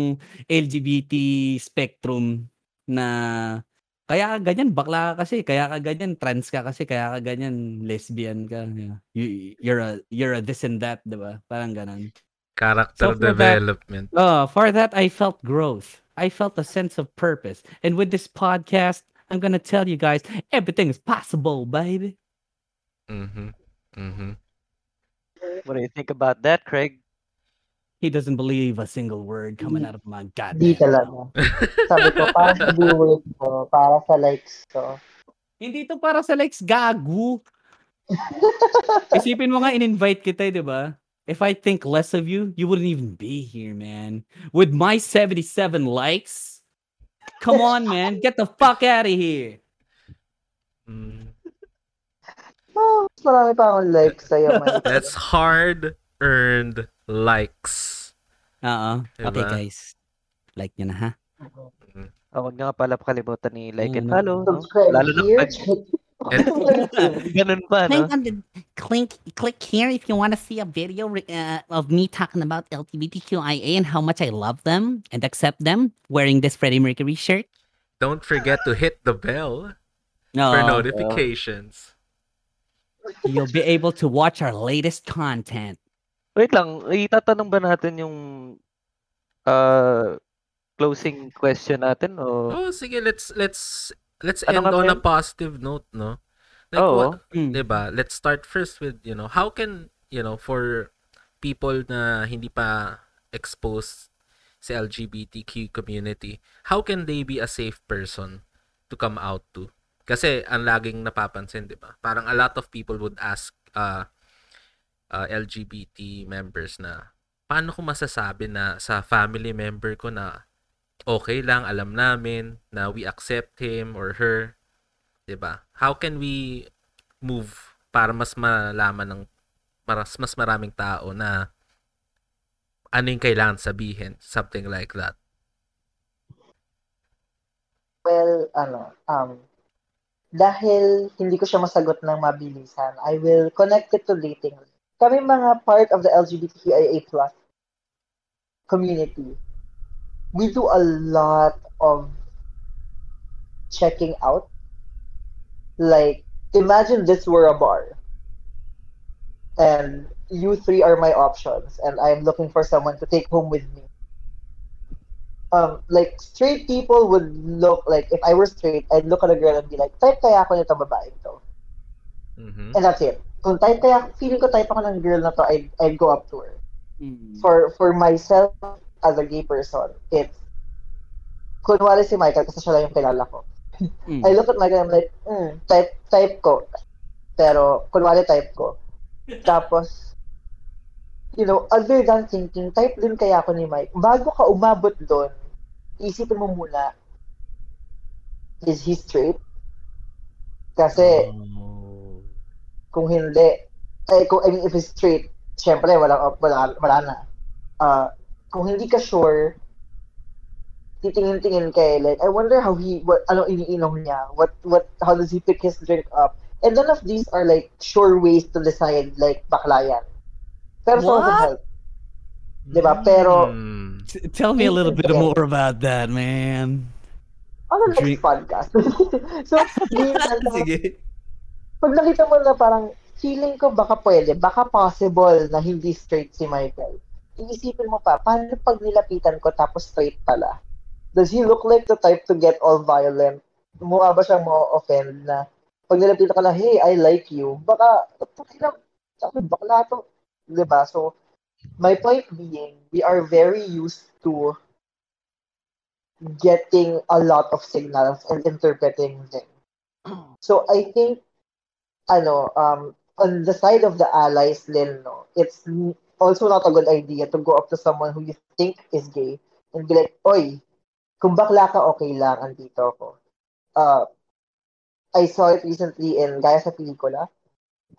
LGBT spectrum na kaya ka ganyan, bakla ka kasi, kaya ka ganyan, trans ka kasi, kaya ka ganyan, lesbian ka. Yeah. You, you're a you're a this and that, 'di ba? Parang ganun. Character So for that- development. Oh, for that I felt growth. I felt a sense of purpose. And with this podcast, I'm gonna tell you guys everything is possible, baby. Mhm. Mhm. What do you think about that, Craig? He doesn't believe a single word coming out of my Hindi goddamn. talaga. Sabi ko, para sa viewers ko, para sa likes ko. Hindi to para sa likes gagu. *laughs* Isipin mo nga in-invite kita, eh, 'di ba? If I think less of you, you wouldn't even be here, man. With my 77 likes, come on, man, get the fuck out of here. Mm. Oh, mas marami pa akong likes sa'yo, man. *laughs* That's hard-earned likes. Oo. Okay, guys. Like nyo na, ha? Oh, huwag nga pala pakalimutan ni like and Mm. follow. No? Subscribe Lalo na here. pag *laughs* ganun pa, no? Click click click here if you want to see a video uh, of me talking about LGBTQIA and how much I love them and accept them wearing this Freddie Mercury shirt. Don't forget to hit the bell No. for notifications. You'll be able to watch our latest content. Wait lang, itatanong ba natin yung uh, closing question natin o Oh, sige, let's let's let's Ano end on a positive note, no? Like Oo. what, Mm. 'di ba? Let's start first with, you know, how can, you know, for people na hindi pa exposed sa LGBTQ community, how can they be a safe person to come out to? Kasi ang laging napapansin, 'di ba? Parang a lot of people would ask uh, uh, LGBT members na paano ko masasabi na sa family member ko na okay lang, alam namin na we accept him or her, 'di ba? How can we move para mas malaman ng mas, mas maraming tao na ano yung kailangan sabihin, something like that. Well, ano, um, dahil hindi ko siya masagot ng mabilisan, I will connect it to dating. Kami mga part of the LGBTQIA plus community, we do a lot of checking out. Like, imagine this were a bar. And you three are my options, and I'm looking for someone to take home with me um, like straight people would look like if I were straight, I'd look at a girl and be like, type kaya ako nito babae to. Mhm. And that's it. Kung type kaya, feeling ko type ako ng girl na to, I'd, I'd go up to her. Mm. For for myself as a gay person, it's kunwari si Michael kasi siya lang yung kilala ko. Mm. *laughs* I look at Michael and I'm like, mm, type, type ko. Pero, kunwari type ko. Tapos, you know, other than thinking, type din kaya ako ni Mike. Bago ka umabot doon, isipin mo muna, is he straight? Kasi, Oh. kung hindi, eh, kung, I mean, if he's straight, syempre, wala, wala, wala na. Uh, kung hindi ka sure, titingin-tingin kay, like, I wonder how he, what, ano iniinom niya, what, what, how does he pick his drink up? And none of these are like sure ways to decide, like, bakla yan. Pero some of help. Diba? Pero, Mm. Tell me a little bit more about that, man. on the next Drink- podcast. *laughs* so, minsan, *laughs* Sige. pag nakita mo na parang feeling ko baka pwede, baka possible na hindi straight si Michael. Iisipin mo pa, paano pag nilapitan ko tapos straight pala? does he look like the type to get all violent? Mukha ba siyang ma-offend na pag nilapitan ka na, hey, I like you, baka, sabi, bakla to. Diba? So, my point being, we are very used to getting a lot of signals and interpreting them. *clears throat* So, I think, ano, um, on the side of the allies din, no, it's also not a good idea to go up to someone who you think is gay and be like, Oy, kung bakla ka, okay lang, andito ako. Uh, I saw it recently in Gaya sa Pelikula.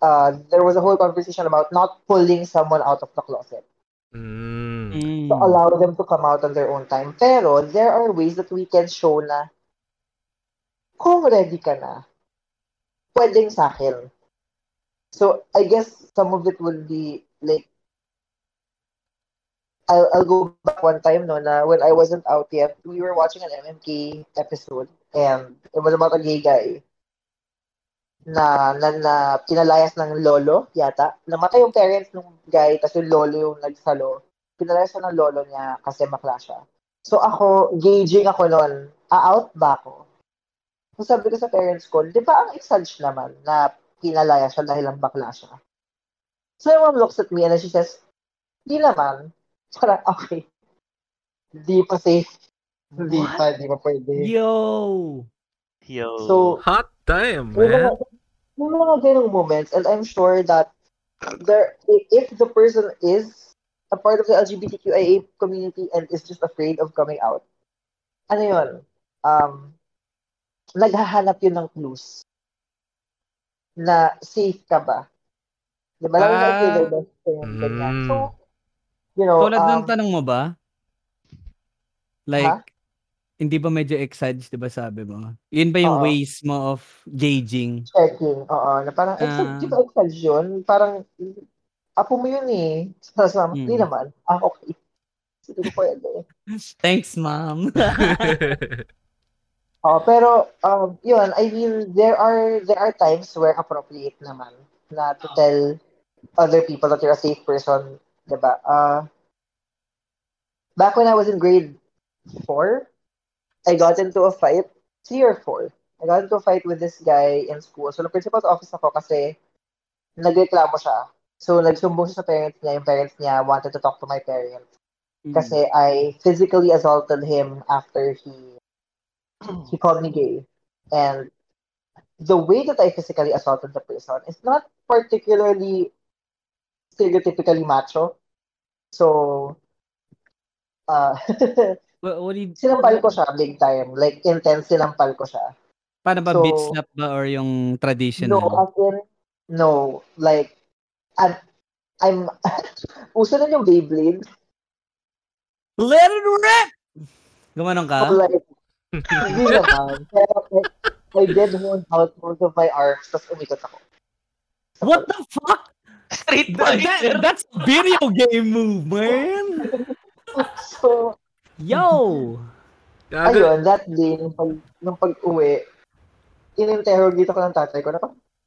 Uh, there was a whole conversation about not pulling someone out of the closet. Mm. Mm. To allow them to come out on their own time. Pero, there are ways that we can show na kung ready ka na, pwedeng sa akin. So, I guess some of it would be like I'll, I'll go back one time no na when I wasn't out yet, we were watching an MMK episode and it was about a gay guy na, na, na pinalayas ng lolo yata. Namatay yung parents ng guy tapos yung lolo yung nagsalo. Pinalayas ng lolo niya kasi makla siya. So ako, gauging ako noon, a-out ba ako? So sabi ko sa parents ko, di ba ang exage naman na pinalaya siya dahil lang bakla siya? So my mom looks at me and then she says, di naman. Parang, *laughs* okay. Di pa safe. Hindi pa, di pa pwede. Yo. Yo. So, Hot damn, man. mga, may mga ganong moments and I'm sure that there, if, the person is a part of the LGBTQIA community and is just afraid of coming out, ano yun? Um, naghahanap yun ng clues na safe ka ba? Di ba? Lalo na friend, ganyan. Mm. So, you know, Tulad ng um, tanong mo ba? Like, Ha? Hindi ba medyo exage, di ba sabi mo? Yun ba yung Oo. ways mo of gauging? checking, oo, na parang, Ah. exag, di ba exag yun? Parang, apo mo yun eh. Sasama, Mm. Hindi naman. Ah, okay. Hindi ko pwede. *laughs* Thanks, mom. *laughs* Oh, pero um yun, I mean there are there are times where appropriate naman na to tell other people that you're a safe person, 'di ba? Uh Back when I was in grade 4, I got into a fight, 3 or 4. I got into a fight with this guy in school. So, the principal's office ako kasi nagreklamo siya. So, nagsumbong siya sa parents niya. Yung parents niya wanted to talk to my parents. Kasi I physically assaulted him after he *clears throat* he called me gay. And the way that I physically assaulted the person is not particularly stereotypically macho. So, uh, *laughs* what, what do you, sinampal ko siya big time. Like, intense sinampal ko siya. paano ba so- beat slap ba or yung No, traditional? as in, no. Like, I'm, I'm, *laughs* uso na yung Beyblade. Let it rip! Gumanon ka? So, like, hindi *laughs* naman. Pero, like, I did hold out both of my arms, tapos umikot ako. What the fuck? Street That, that- that's a video game move, man. *laughs* So, Yo. Ayun, that day, nung, pag, nung pag-uwi, in-interrogate ako ng tatay ko na,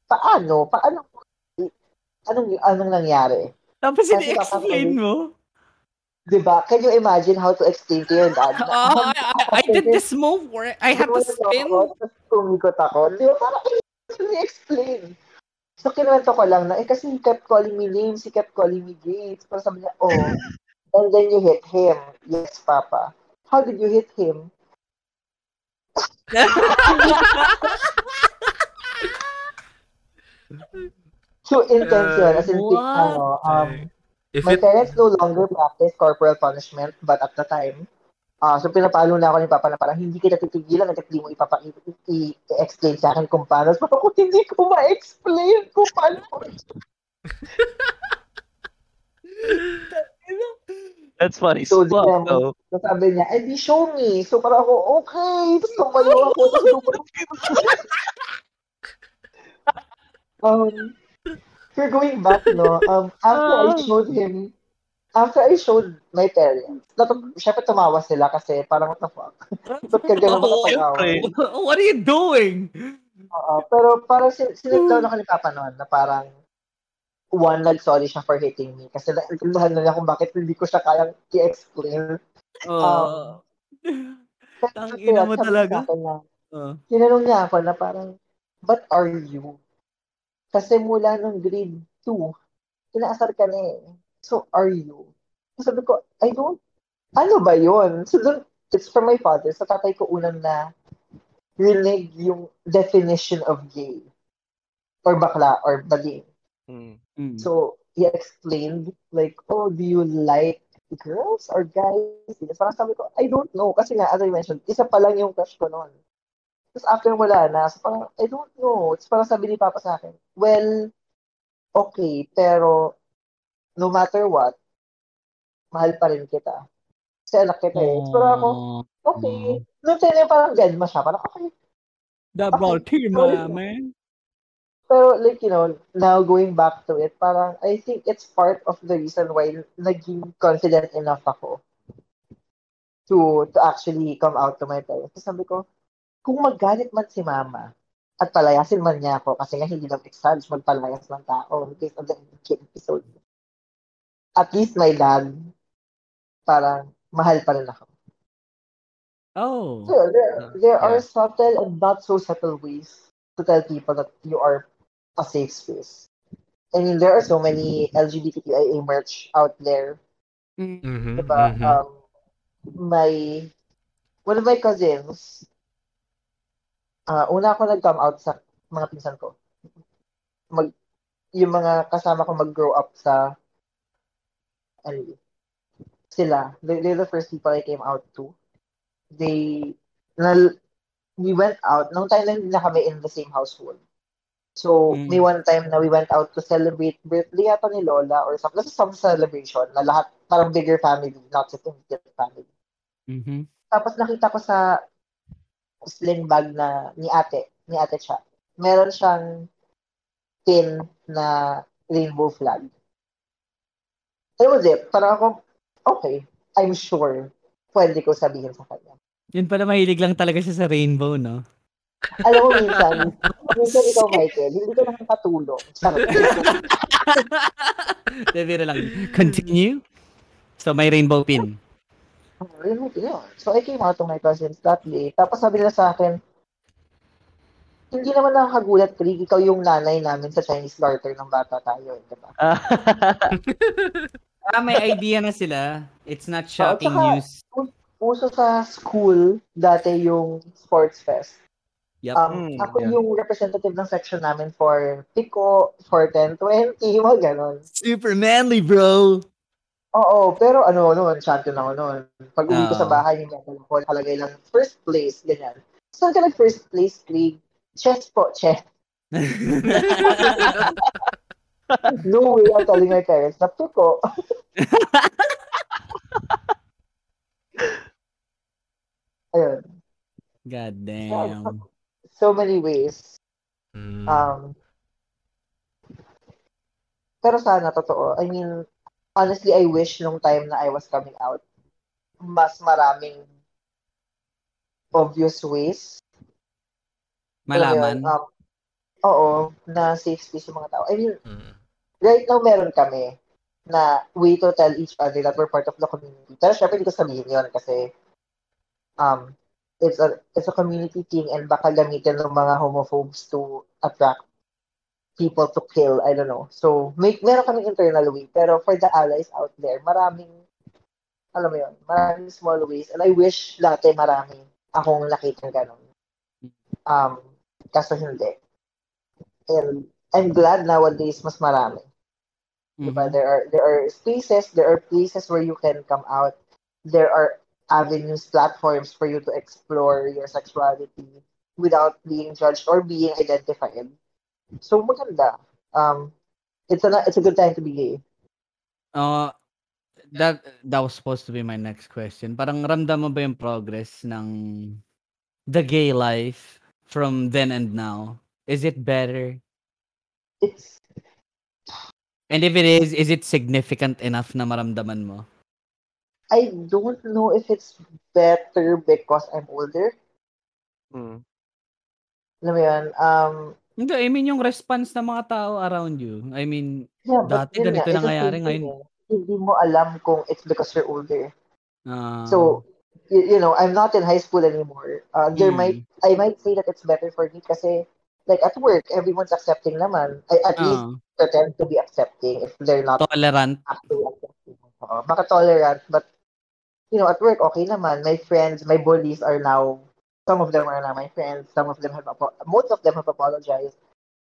paano? Paano? Anong, anong nangyari? Tapos Kasi ini-explain mo. Diba? Can you imagine how to explain to your dad? *laughs* Oh, I, I, I did this move where I had to spin. Tapos ako. Di ba? Parang, explain. So, kinuwento ko lang na, eh, kasi he kept calling me names, he kept calling me gays. Pero sabi niya, oh, and then you hit him. Yes, Papa. How did you hit him? So, intense yun. As in, What? ano, um, If My it, parents no longer practice corporal punishment, but at the time, ah so pinapalo na ako ni Papa na parang hindi kita titigilan at hindi mo ipapa i- i-explain sa akin kung paano. So ako hindi ko ma-explain kung paano. *laughs* That's funny. So, naman- though. So sabi niya, eh di show me. So parang ako, okay. Tapos tumayo ako. *laughs* Um, we're going back, no? Um, after I showed him, after I showed my parents, natut- syempre tumawa sila kasi parang what the fuck. *laughs* Ba't ka ganun Oh? *laughs* What are you doing? Oo, pero parang sin- ni Papa noon na parang one, nag-sorry siya for hitting me kasi naintindihan na niya kung bakit hindi ko siya kayang i-explain. Uh, *laughs* Tang Kaya ina mo talaga. na, Oh. tinanong niya ako na parang, what are you? Kasi mula nung grade 2, inaasar ka na eh. So, are you? Sabi ko, I don't, ano ba yun? So, dun, it's from my father. Sa tatay ko unang na rinig yung definition of gay. Or bakla, or baging. Mm. Mm. So, he explained, like, oh, do you like girls or guys? Parang sabi ko, I don't know. Kasi nga, as I mentioned, isa pa lang yung crush ko noon. Tapos after wala na, so parang, I don't know. It's parang sabi ni Papa sa akin, well, okay, pero no matter what, mahal pa rin kita. Kasi anak kita eh. So parang ako, okay. Nung na yun, parang gedma siya. Parang, okay. The Okay. Baltimore, Sorry. man. Pero like, you know, now going back to it, parang I think it's part of the reason why naging confident enough ako to to actually come out to my parents. Kasi sabi ko, kung magalit man si mama at palayasin man niya ako, kasi nga hindi lang exage magpalayas ng tao in case of the episode. At least my dad, parang mahal pa rin ako. Oh. So, there, there are Yeah. subtle and not so subtle ways to tell people that you are a safe space. I mean, there are so many LGBTQIA merch out there. Mhm, Diba? mhm. Um, my, one of my cousins, uh, una ako nag-come out sa mga pinsan ko. Mag, yung mga kasama ko mag-grow up sa, ano sila. They, they're the first people I came out to. They, na, we went out, nung time na hindi na kami in the same household. So, Mm. may one time na we went out to celebrate birthday yata ni Lola or something. Is some celebration na lahat, parang bigger family, not just immediate family. Mhm. Tapos nakita ko sa sling bag na ni ate, ni ate siya. Meron siyang pin na rainbow flag. That was it. Parang ako, okay, I'm sure pwede ko sabihin sa kanya. Yun pala mahilig lang talaga siya sa rainbow, no? Alam mo, minsan, minsan ikaw, Michael, hindi ka nakakatulong. Charot. *laughs* Biro lang. Continue. So, may rainbow pin. Yun, yun. So, I came out to my cousins that day. Tapos sabi nila sa akin, hindi naman nakakagulat, Krieg, ikaw yung nanay namin sa Chinese garter ng bata tayo. eh, Diba? Ah, may idea na sila. It's not shocking tsaka- news. Uso sa school, dati yung sports fest. Yup. Um, Mm, ako yeah. yung representative ng section namin for Pico, for 1020, *laughs* mga ganon. Super manly, bro. Oo, pero ano, noon, champion ako noon. Pag uwi ko sa bahay, yung medal ko, nakalagay lang first place, ganyan. Saan ka nag first place, Krieg? Chess po, chess. *laughs* No way, I'm telling my parents na Pico. *laughs* Ayun. God damn. So many ways. Mm. Um, pero sana totoo. I mean, honestly, I wish nung time na I was coming out, mas maraming obvious ways. Alam mo yun, Malaman. um, oo, na safe space yung mga tao. I mean, Mm. right now meron kami na way to tell each other that we're part of the community. Pero syempre hindi ko sabihin yun kasi um, it's a it's a community thing and baka gamitin ng mga homophobes to attract people to kill. I don't know. So, may, meron kaming internal way. Pero for the allies out there, maraming, alam mo yun, maraming small ways. And I wish dati marami akong nakita ganun. Um, kaso hindi. And I'm glad nowadays mas marami. Diba? Mhm. There are there are spaces, there are places where you can come out. There are avenues, platforms for you to explore your sexuality without being judged or being identified. So maganda. Um, it's a it's a good time to be gay. Uh, that that was supposed to be my next question. Parang ramdam mo ba yung progress ng the gay life from then and now? Is it better? It's And if it is, is it significant enough na maramdaman mo? I don't know if it's better because I'm older. Mm. Alam mo yun? Um, Hindi, I mean yung response ng mga tao around you. I mean, yeah, Dati ganito the nangyayari, ngayon- eh. Hindi mo alam kung it's because you're older. ah, So, you, you know, I'm not in high school anymore. Uh, there Mm. might I might say that it's better for me kasi like at work, everyone's accepting naman. I at least Oo. pretend to be accepting if they're not tolerant. actually accepting. Oo, maka-tolerant, but you know, at work, okay naman. My friends, my bullies are now, some of them are now my friends. Some of them have, most of them have apologized.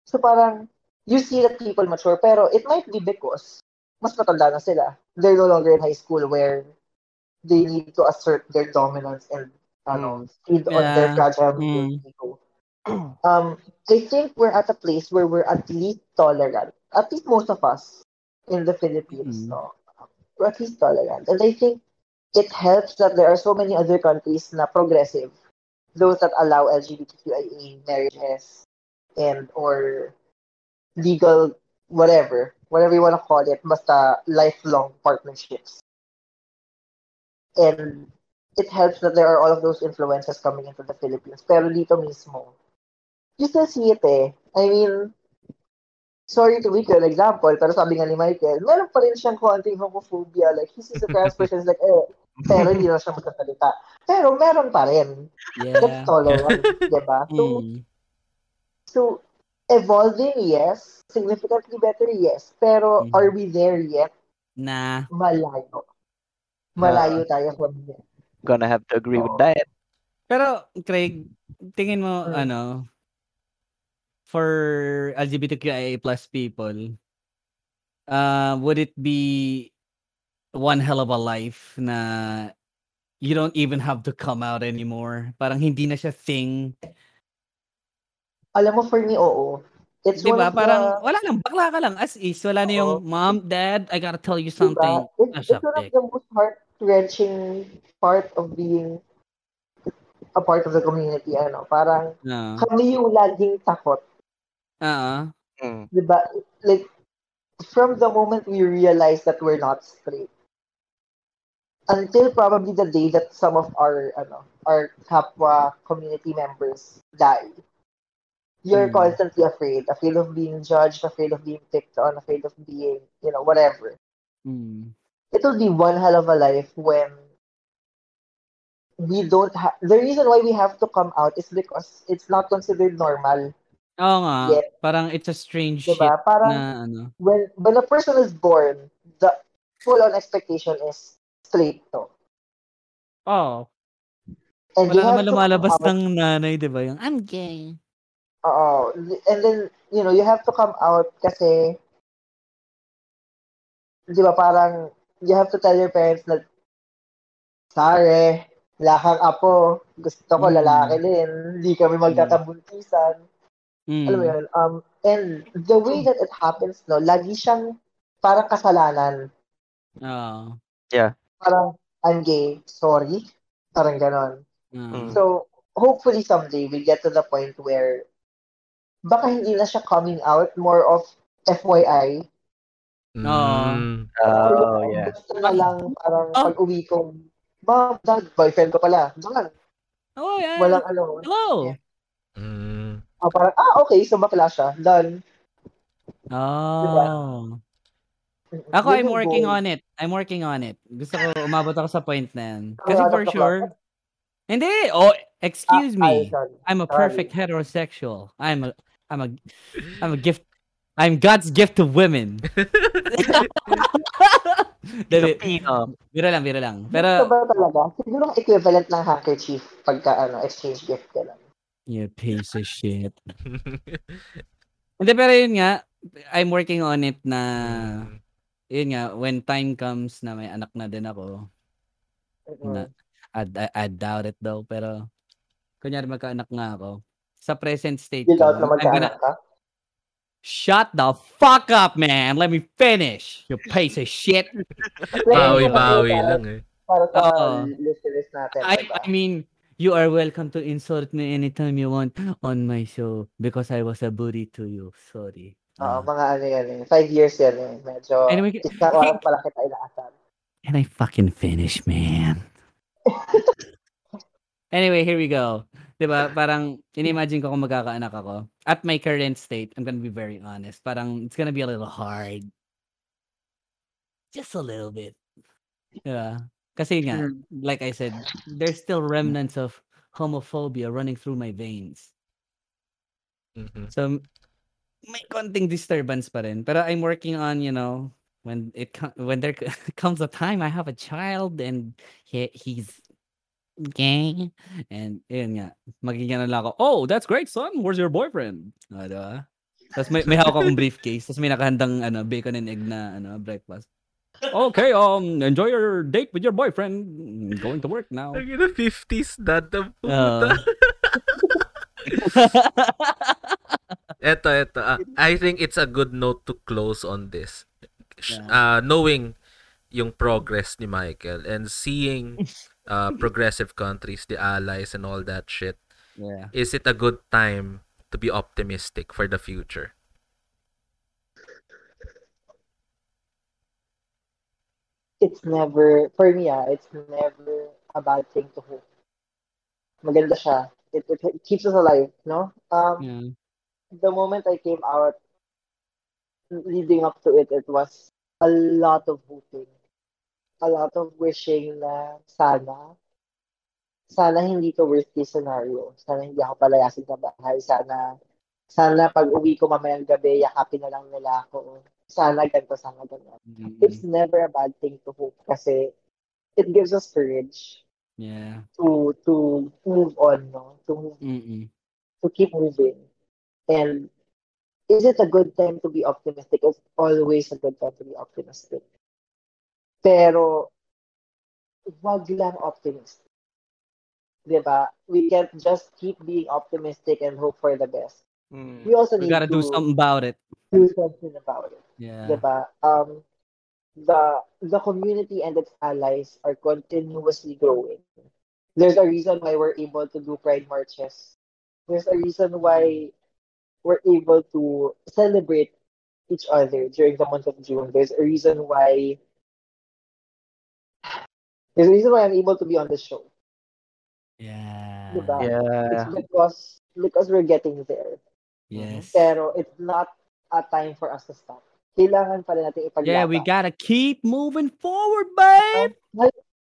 So parang, you see that people mature, pero it might be because mas matanda na sila. They're no longer in high school where they need to assert their dominance and ano, feed on their Yeah. fragile Mm. ego. *clears throat* Um, I think we're at a place where we're at least tolerant. At least most of us in the Philippines, Mm. no? We're at least tolerant. And I think it helps that there are so many other countries na progressive. Those that allow LGBTQIA marriages and or legal whatever, whatever you want to call it, basta lifelong partnerships. And it helps that there are all of those influences coming into the Philippines. Pero dito mismo, you still see it eh. I mean, sorry to make an example, pero sabi nga ni Michael, meron pa rin siyang konting homophobia. Like, he sees a trans *laughs* person, is like, eh, pero hindi na siya magsasalita. Pero meron pa rin. That's Yeah. tolerant, *laughs* diba? So, Mm. so, evolving, yes. Significantly better, yes. Pero, Mhm. are we there yet? Nah. Malayo. Malayo tayo from there. Gonna have to agree with Oo. that. Pero, Craig, tingin mo, Mm. ano, for LGBTQIA plus people, uh, would it be one hell of a life na you don't even have to come out anymore? Parang hindi na siya thing. Alam mo, for me, oo. It's Di one ba? of Parang the, wala lang, bakla ka lang. As is, wala na yung, Oo. mom, dad, I gotta tell you diba? something. It's, Ah, it's one of the most heart-wrenching part of being a part of the community. Ano, parang No. kami yung laging takot. Oo. Mm. Diba? Like, from the moment we realize that we're not straight, until probably the day that some of our ano, our kapwa community members die, you're Mm. constantly afraid, afraid of being judged, afraid of being picked on, afraid of being, you know, whatever. Mm. It will be one hell of a life when we don't have. The reason why we have to come out is because it's not considered normal. Oo nga. Yes. Parang it's a strange Diba? shit Parang na ano. when when a person is born, the full on expectation is straight to. Oh, And wala naman lumalabas out, ng nanay, di ba? Yung, I'm gay. oo. and then, you know, you have to come out kasi, di ba parang, you have to tell your parents na, sorry, wala kang apo, gusto ko Mm. lalaki din, hindi kami magkakabuntisan. Alam mo mm, yun? Um, and the way that it happens, no, lagi siyang parang kasalanan. Oo. Parang, I'm gay, sorry. Parang ganon. Oo. So, hopefully someday we get to the point where baka hindi na siya coming out, more of FYI. Oo. Mm. Oh, Or yeah. Gusto na lang parang Oh. pag uwi ko, mom, dad, boyfriend ko pala. Doon, Oh, yeah. walang ano. Hello. Mm. Ah, parang, ah, okay, so bakla siya. Done. Oh. Ako, I'm working on it. I'm working on it. Gusto ko umabot ako sa point na yan. Ano, Kasi for the sure, hindi. Oh, excuse Ah, me. sorry. I'm a perfect heterosexual. I'm a, I'm a, I'm a gift. I'm God's gift to women. *laughs* Dabi, Filipino. biro lang, biro lang. Pero, ba talaga? Siguro equivalent ng handkerchief pagka ano, exchange gift ka lang. you piece of shit. *laughs* Hindi, pero yun nga, I'm working on it na, Mm. Yun nga, when time comes na may anak na din ako, na, I, I, I doubt it though, pero, kunyari magkaanak nga ako, sa present state You ko, doubt na magkaanak ka? shut the fuck up, man! Let me finish, you piece of shit! *laughs* Bawi-bawi lang eh. Para sa mga listeners natin. I, diba? I mean, you are welcome to insult me anytime you want on my show because I was a bully to you. Sorry. Oo, Uh, mga ano yan eh. Five years yan eh. Medyo, Anyway, isang oras pala kita inaasar. Can I fucking finish, man? *laughs* anyway, here we go. 'Di ba? Parang inimagine ko kung magkakaanak ako. At my current state, I'm gonna be very honest. Parang it's gonna be a little hard. Just a little bit. 'Di ba? Kasi nga, Mm. like I said, there's still remnants of homophobia running through my veins. Mhm. So, may konting disturbance pa rin. Pero I'm working on, you know, when it when there *laughs* comes a time I have a child and he, he's gay and yun nga magiging ano lang ako oh that's great son where's your boyfriend ah, diba? tapos may, may hawak akong briefcase tapos may nakahandang ano bacon and egg na ano breakfast okay um enjoy your date with your boyfriend Mm, going to work now Ang ina, 50s dad na puta. *laughs* *laughs* eto, eto. ah, I think it's a good note to close on this. Sh- Uh, knowing yung progress ni Michael and seeing uh, *laughs* progressive countries, the allies and all that shit, yeah is it a good time to be optimistic for the future? It's never, for me ah, it's never a bad thing to hope. Maganda siya. It, it, it keeps us alive, no? Um, yeah the moment I came out, leading up to it, it was a lot of hoping. A lot of wishing na sana, sana hindi to worst case scenario. Sana hindi ako palayasin sa bahay. Sana, sana pag uwi ko mamayang gabi, yakapin na lang nila ako. Sana ganito, sana ganyan. Mm-mm. It's never a bad thing to hope kasi it gives us courage yeah to to move on, no? To move Mm-mm. to keep moving. And is it a good time to be optimistic? It's always a good time to be optimistic. Pero, wag lang optimistic. Diba? We can't just keep being optimistic and hope for the best. Mm. We also we need gotta to do something about it do something about it. yeah Diba? Um, the the community and its allies are continuously growing. There's a reason why we're able to do pride marches. There's a reason why we're able to celebrate each other during the month of June. There's a reason why there's a reason why I'm able to be on the show. yeah Diba? Yeah. It's because because we're getting there. yes Pero it's not a time for us to stop. Kailangan pa rin natin ipaglaban. yeah we gotta keep moving forward babe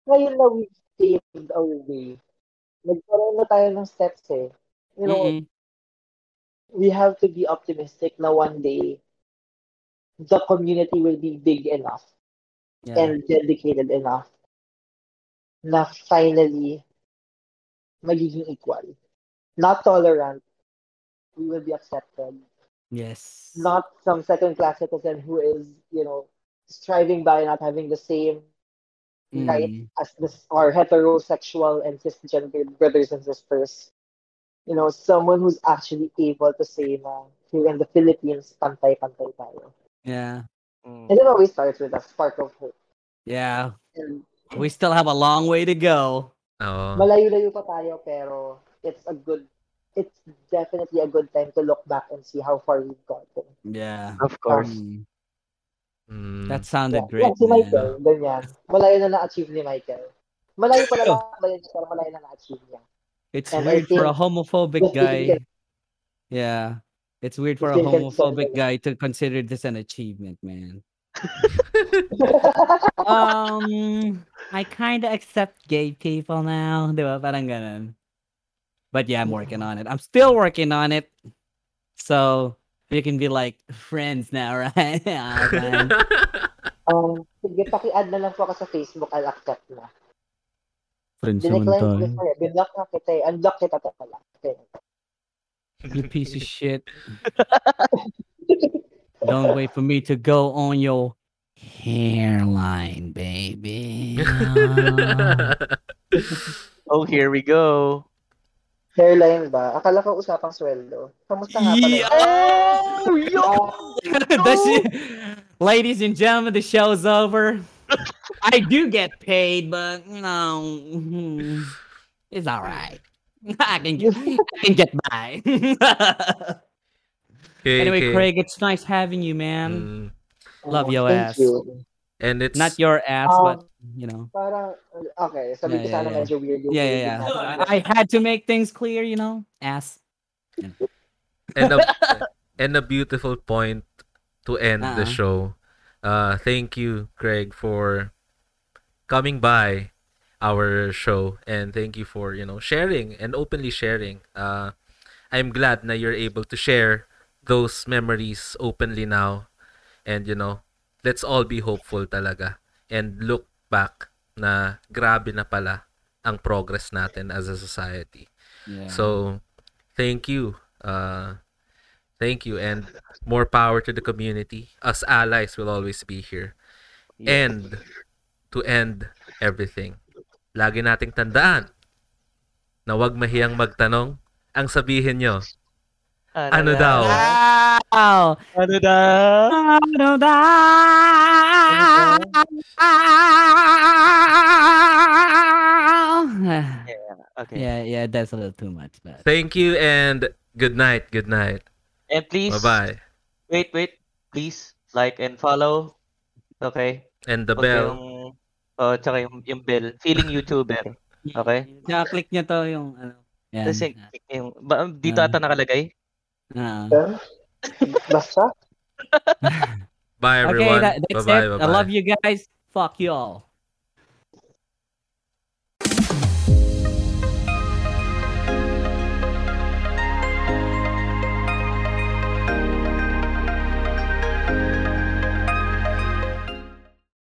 ngayon na we paved our way, nagkaroon na tayo ng steps eh. You know, Mm-mm. We have to be optimistic na one day, the community will be big enough yeah and dedicated enough na finally magiging equal. Not tolerant. We will be accepted. yes Not some second-class citizen who is, you know, striving by not having the same right Mm. as this our heterosexual and cisgender brothers and sisters. You know, someone who's actually able to say na here in the Philippines, pantay-pantay tayo. yeah Mm. And it always starts with a spark of hope. yeah And we still have a long way to go Oo. malayo-layo pa tayo, pero it's a good, it's definitely a good time to look back and see how far we've gotten. yeah Of course. Mm. Mm. that sounded Yeah, great Yeah, si man. Michael, ganyan. Malayo na na-achieve ni Michael. Malayo pa na ba yun, pero malayo na na-achieve niya. It's And weird for a homophobic guy. Yeah. It's weird for a homophobic guy to consider this an achievement, man. Um, I kind of accept gay people now. Parang ganun. But yeah, I'm working on it. I'm still working on it. So, we can be like friends now, *laughs* right? Man. Um, sige, paki-add na lang po ako sa Facebook, I'll accept na. Friends naman tayo. binlock na kita eh. Unblock kita pala. Okay. You piece of shit. *laughs* Don't wait for me to go on your hairline, baby. *laughs* Oh, here we go. Hairline ba? Akala ko usapang sweldo. Kamusta nga pala? Yeah. Oh, yo. *laughs* The Ladies and gentlemen, the show's over. I do get paid, but you know, mhm, it's all right. I can get, I can get by. *laughs* Okay, anyway, okay. Craig, it's nice having you, man. Mm. Love oh, your thank ass. You. And it's Not your ass, Um, but you know. Parang, okay, sabi Yeah, ko yeah, sana yeah. medyo weird yung Yeah, yeah, yeah. I had to make things clear, you know. Ass. and a *laughs* and a beautiful point to end the Uh-uh. show. Uh thank you, Craig, for coming by our show and thank you for, you know, sharing and openly sharing. Uh I'm glad na you're able to share those memories openly now. And you know, let's all be hopeful talaga and look back na grabe na pala ang progress natin as a society. Yeah. So, thank you. Uh, thank you and more power to the community. Us allies will always be here. And to end everything, lagi nating tandaan na wag mahiyang magtanong. Ang sabihin nyo, ano na? daw? Wow! Ano daw? Ano daw? Okay. Yeah, yeah, that's a little too much. But Thank you and good night. Good night. And please, Bye-bye. Wait, wait. Please, like and follow. Okay? And the Huwag bell. Yung, oh, tsaka yung, yung bell. Feeling YouTuber. Okay? Na-click niya to yung ano. Yan. Kasi yung, ba, dito Ah. ata nakalagay. Ah. Yan. Basta. *laughs* Bye okay, everyone. that, that's bye-bye. it. I Bye-bye. love you guys. Fuck you all.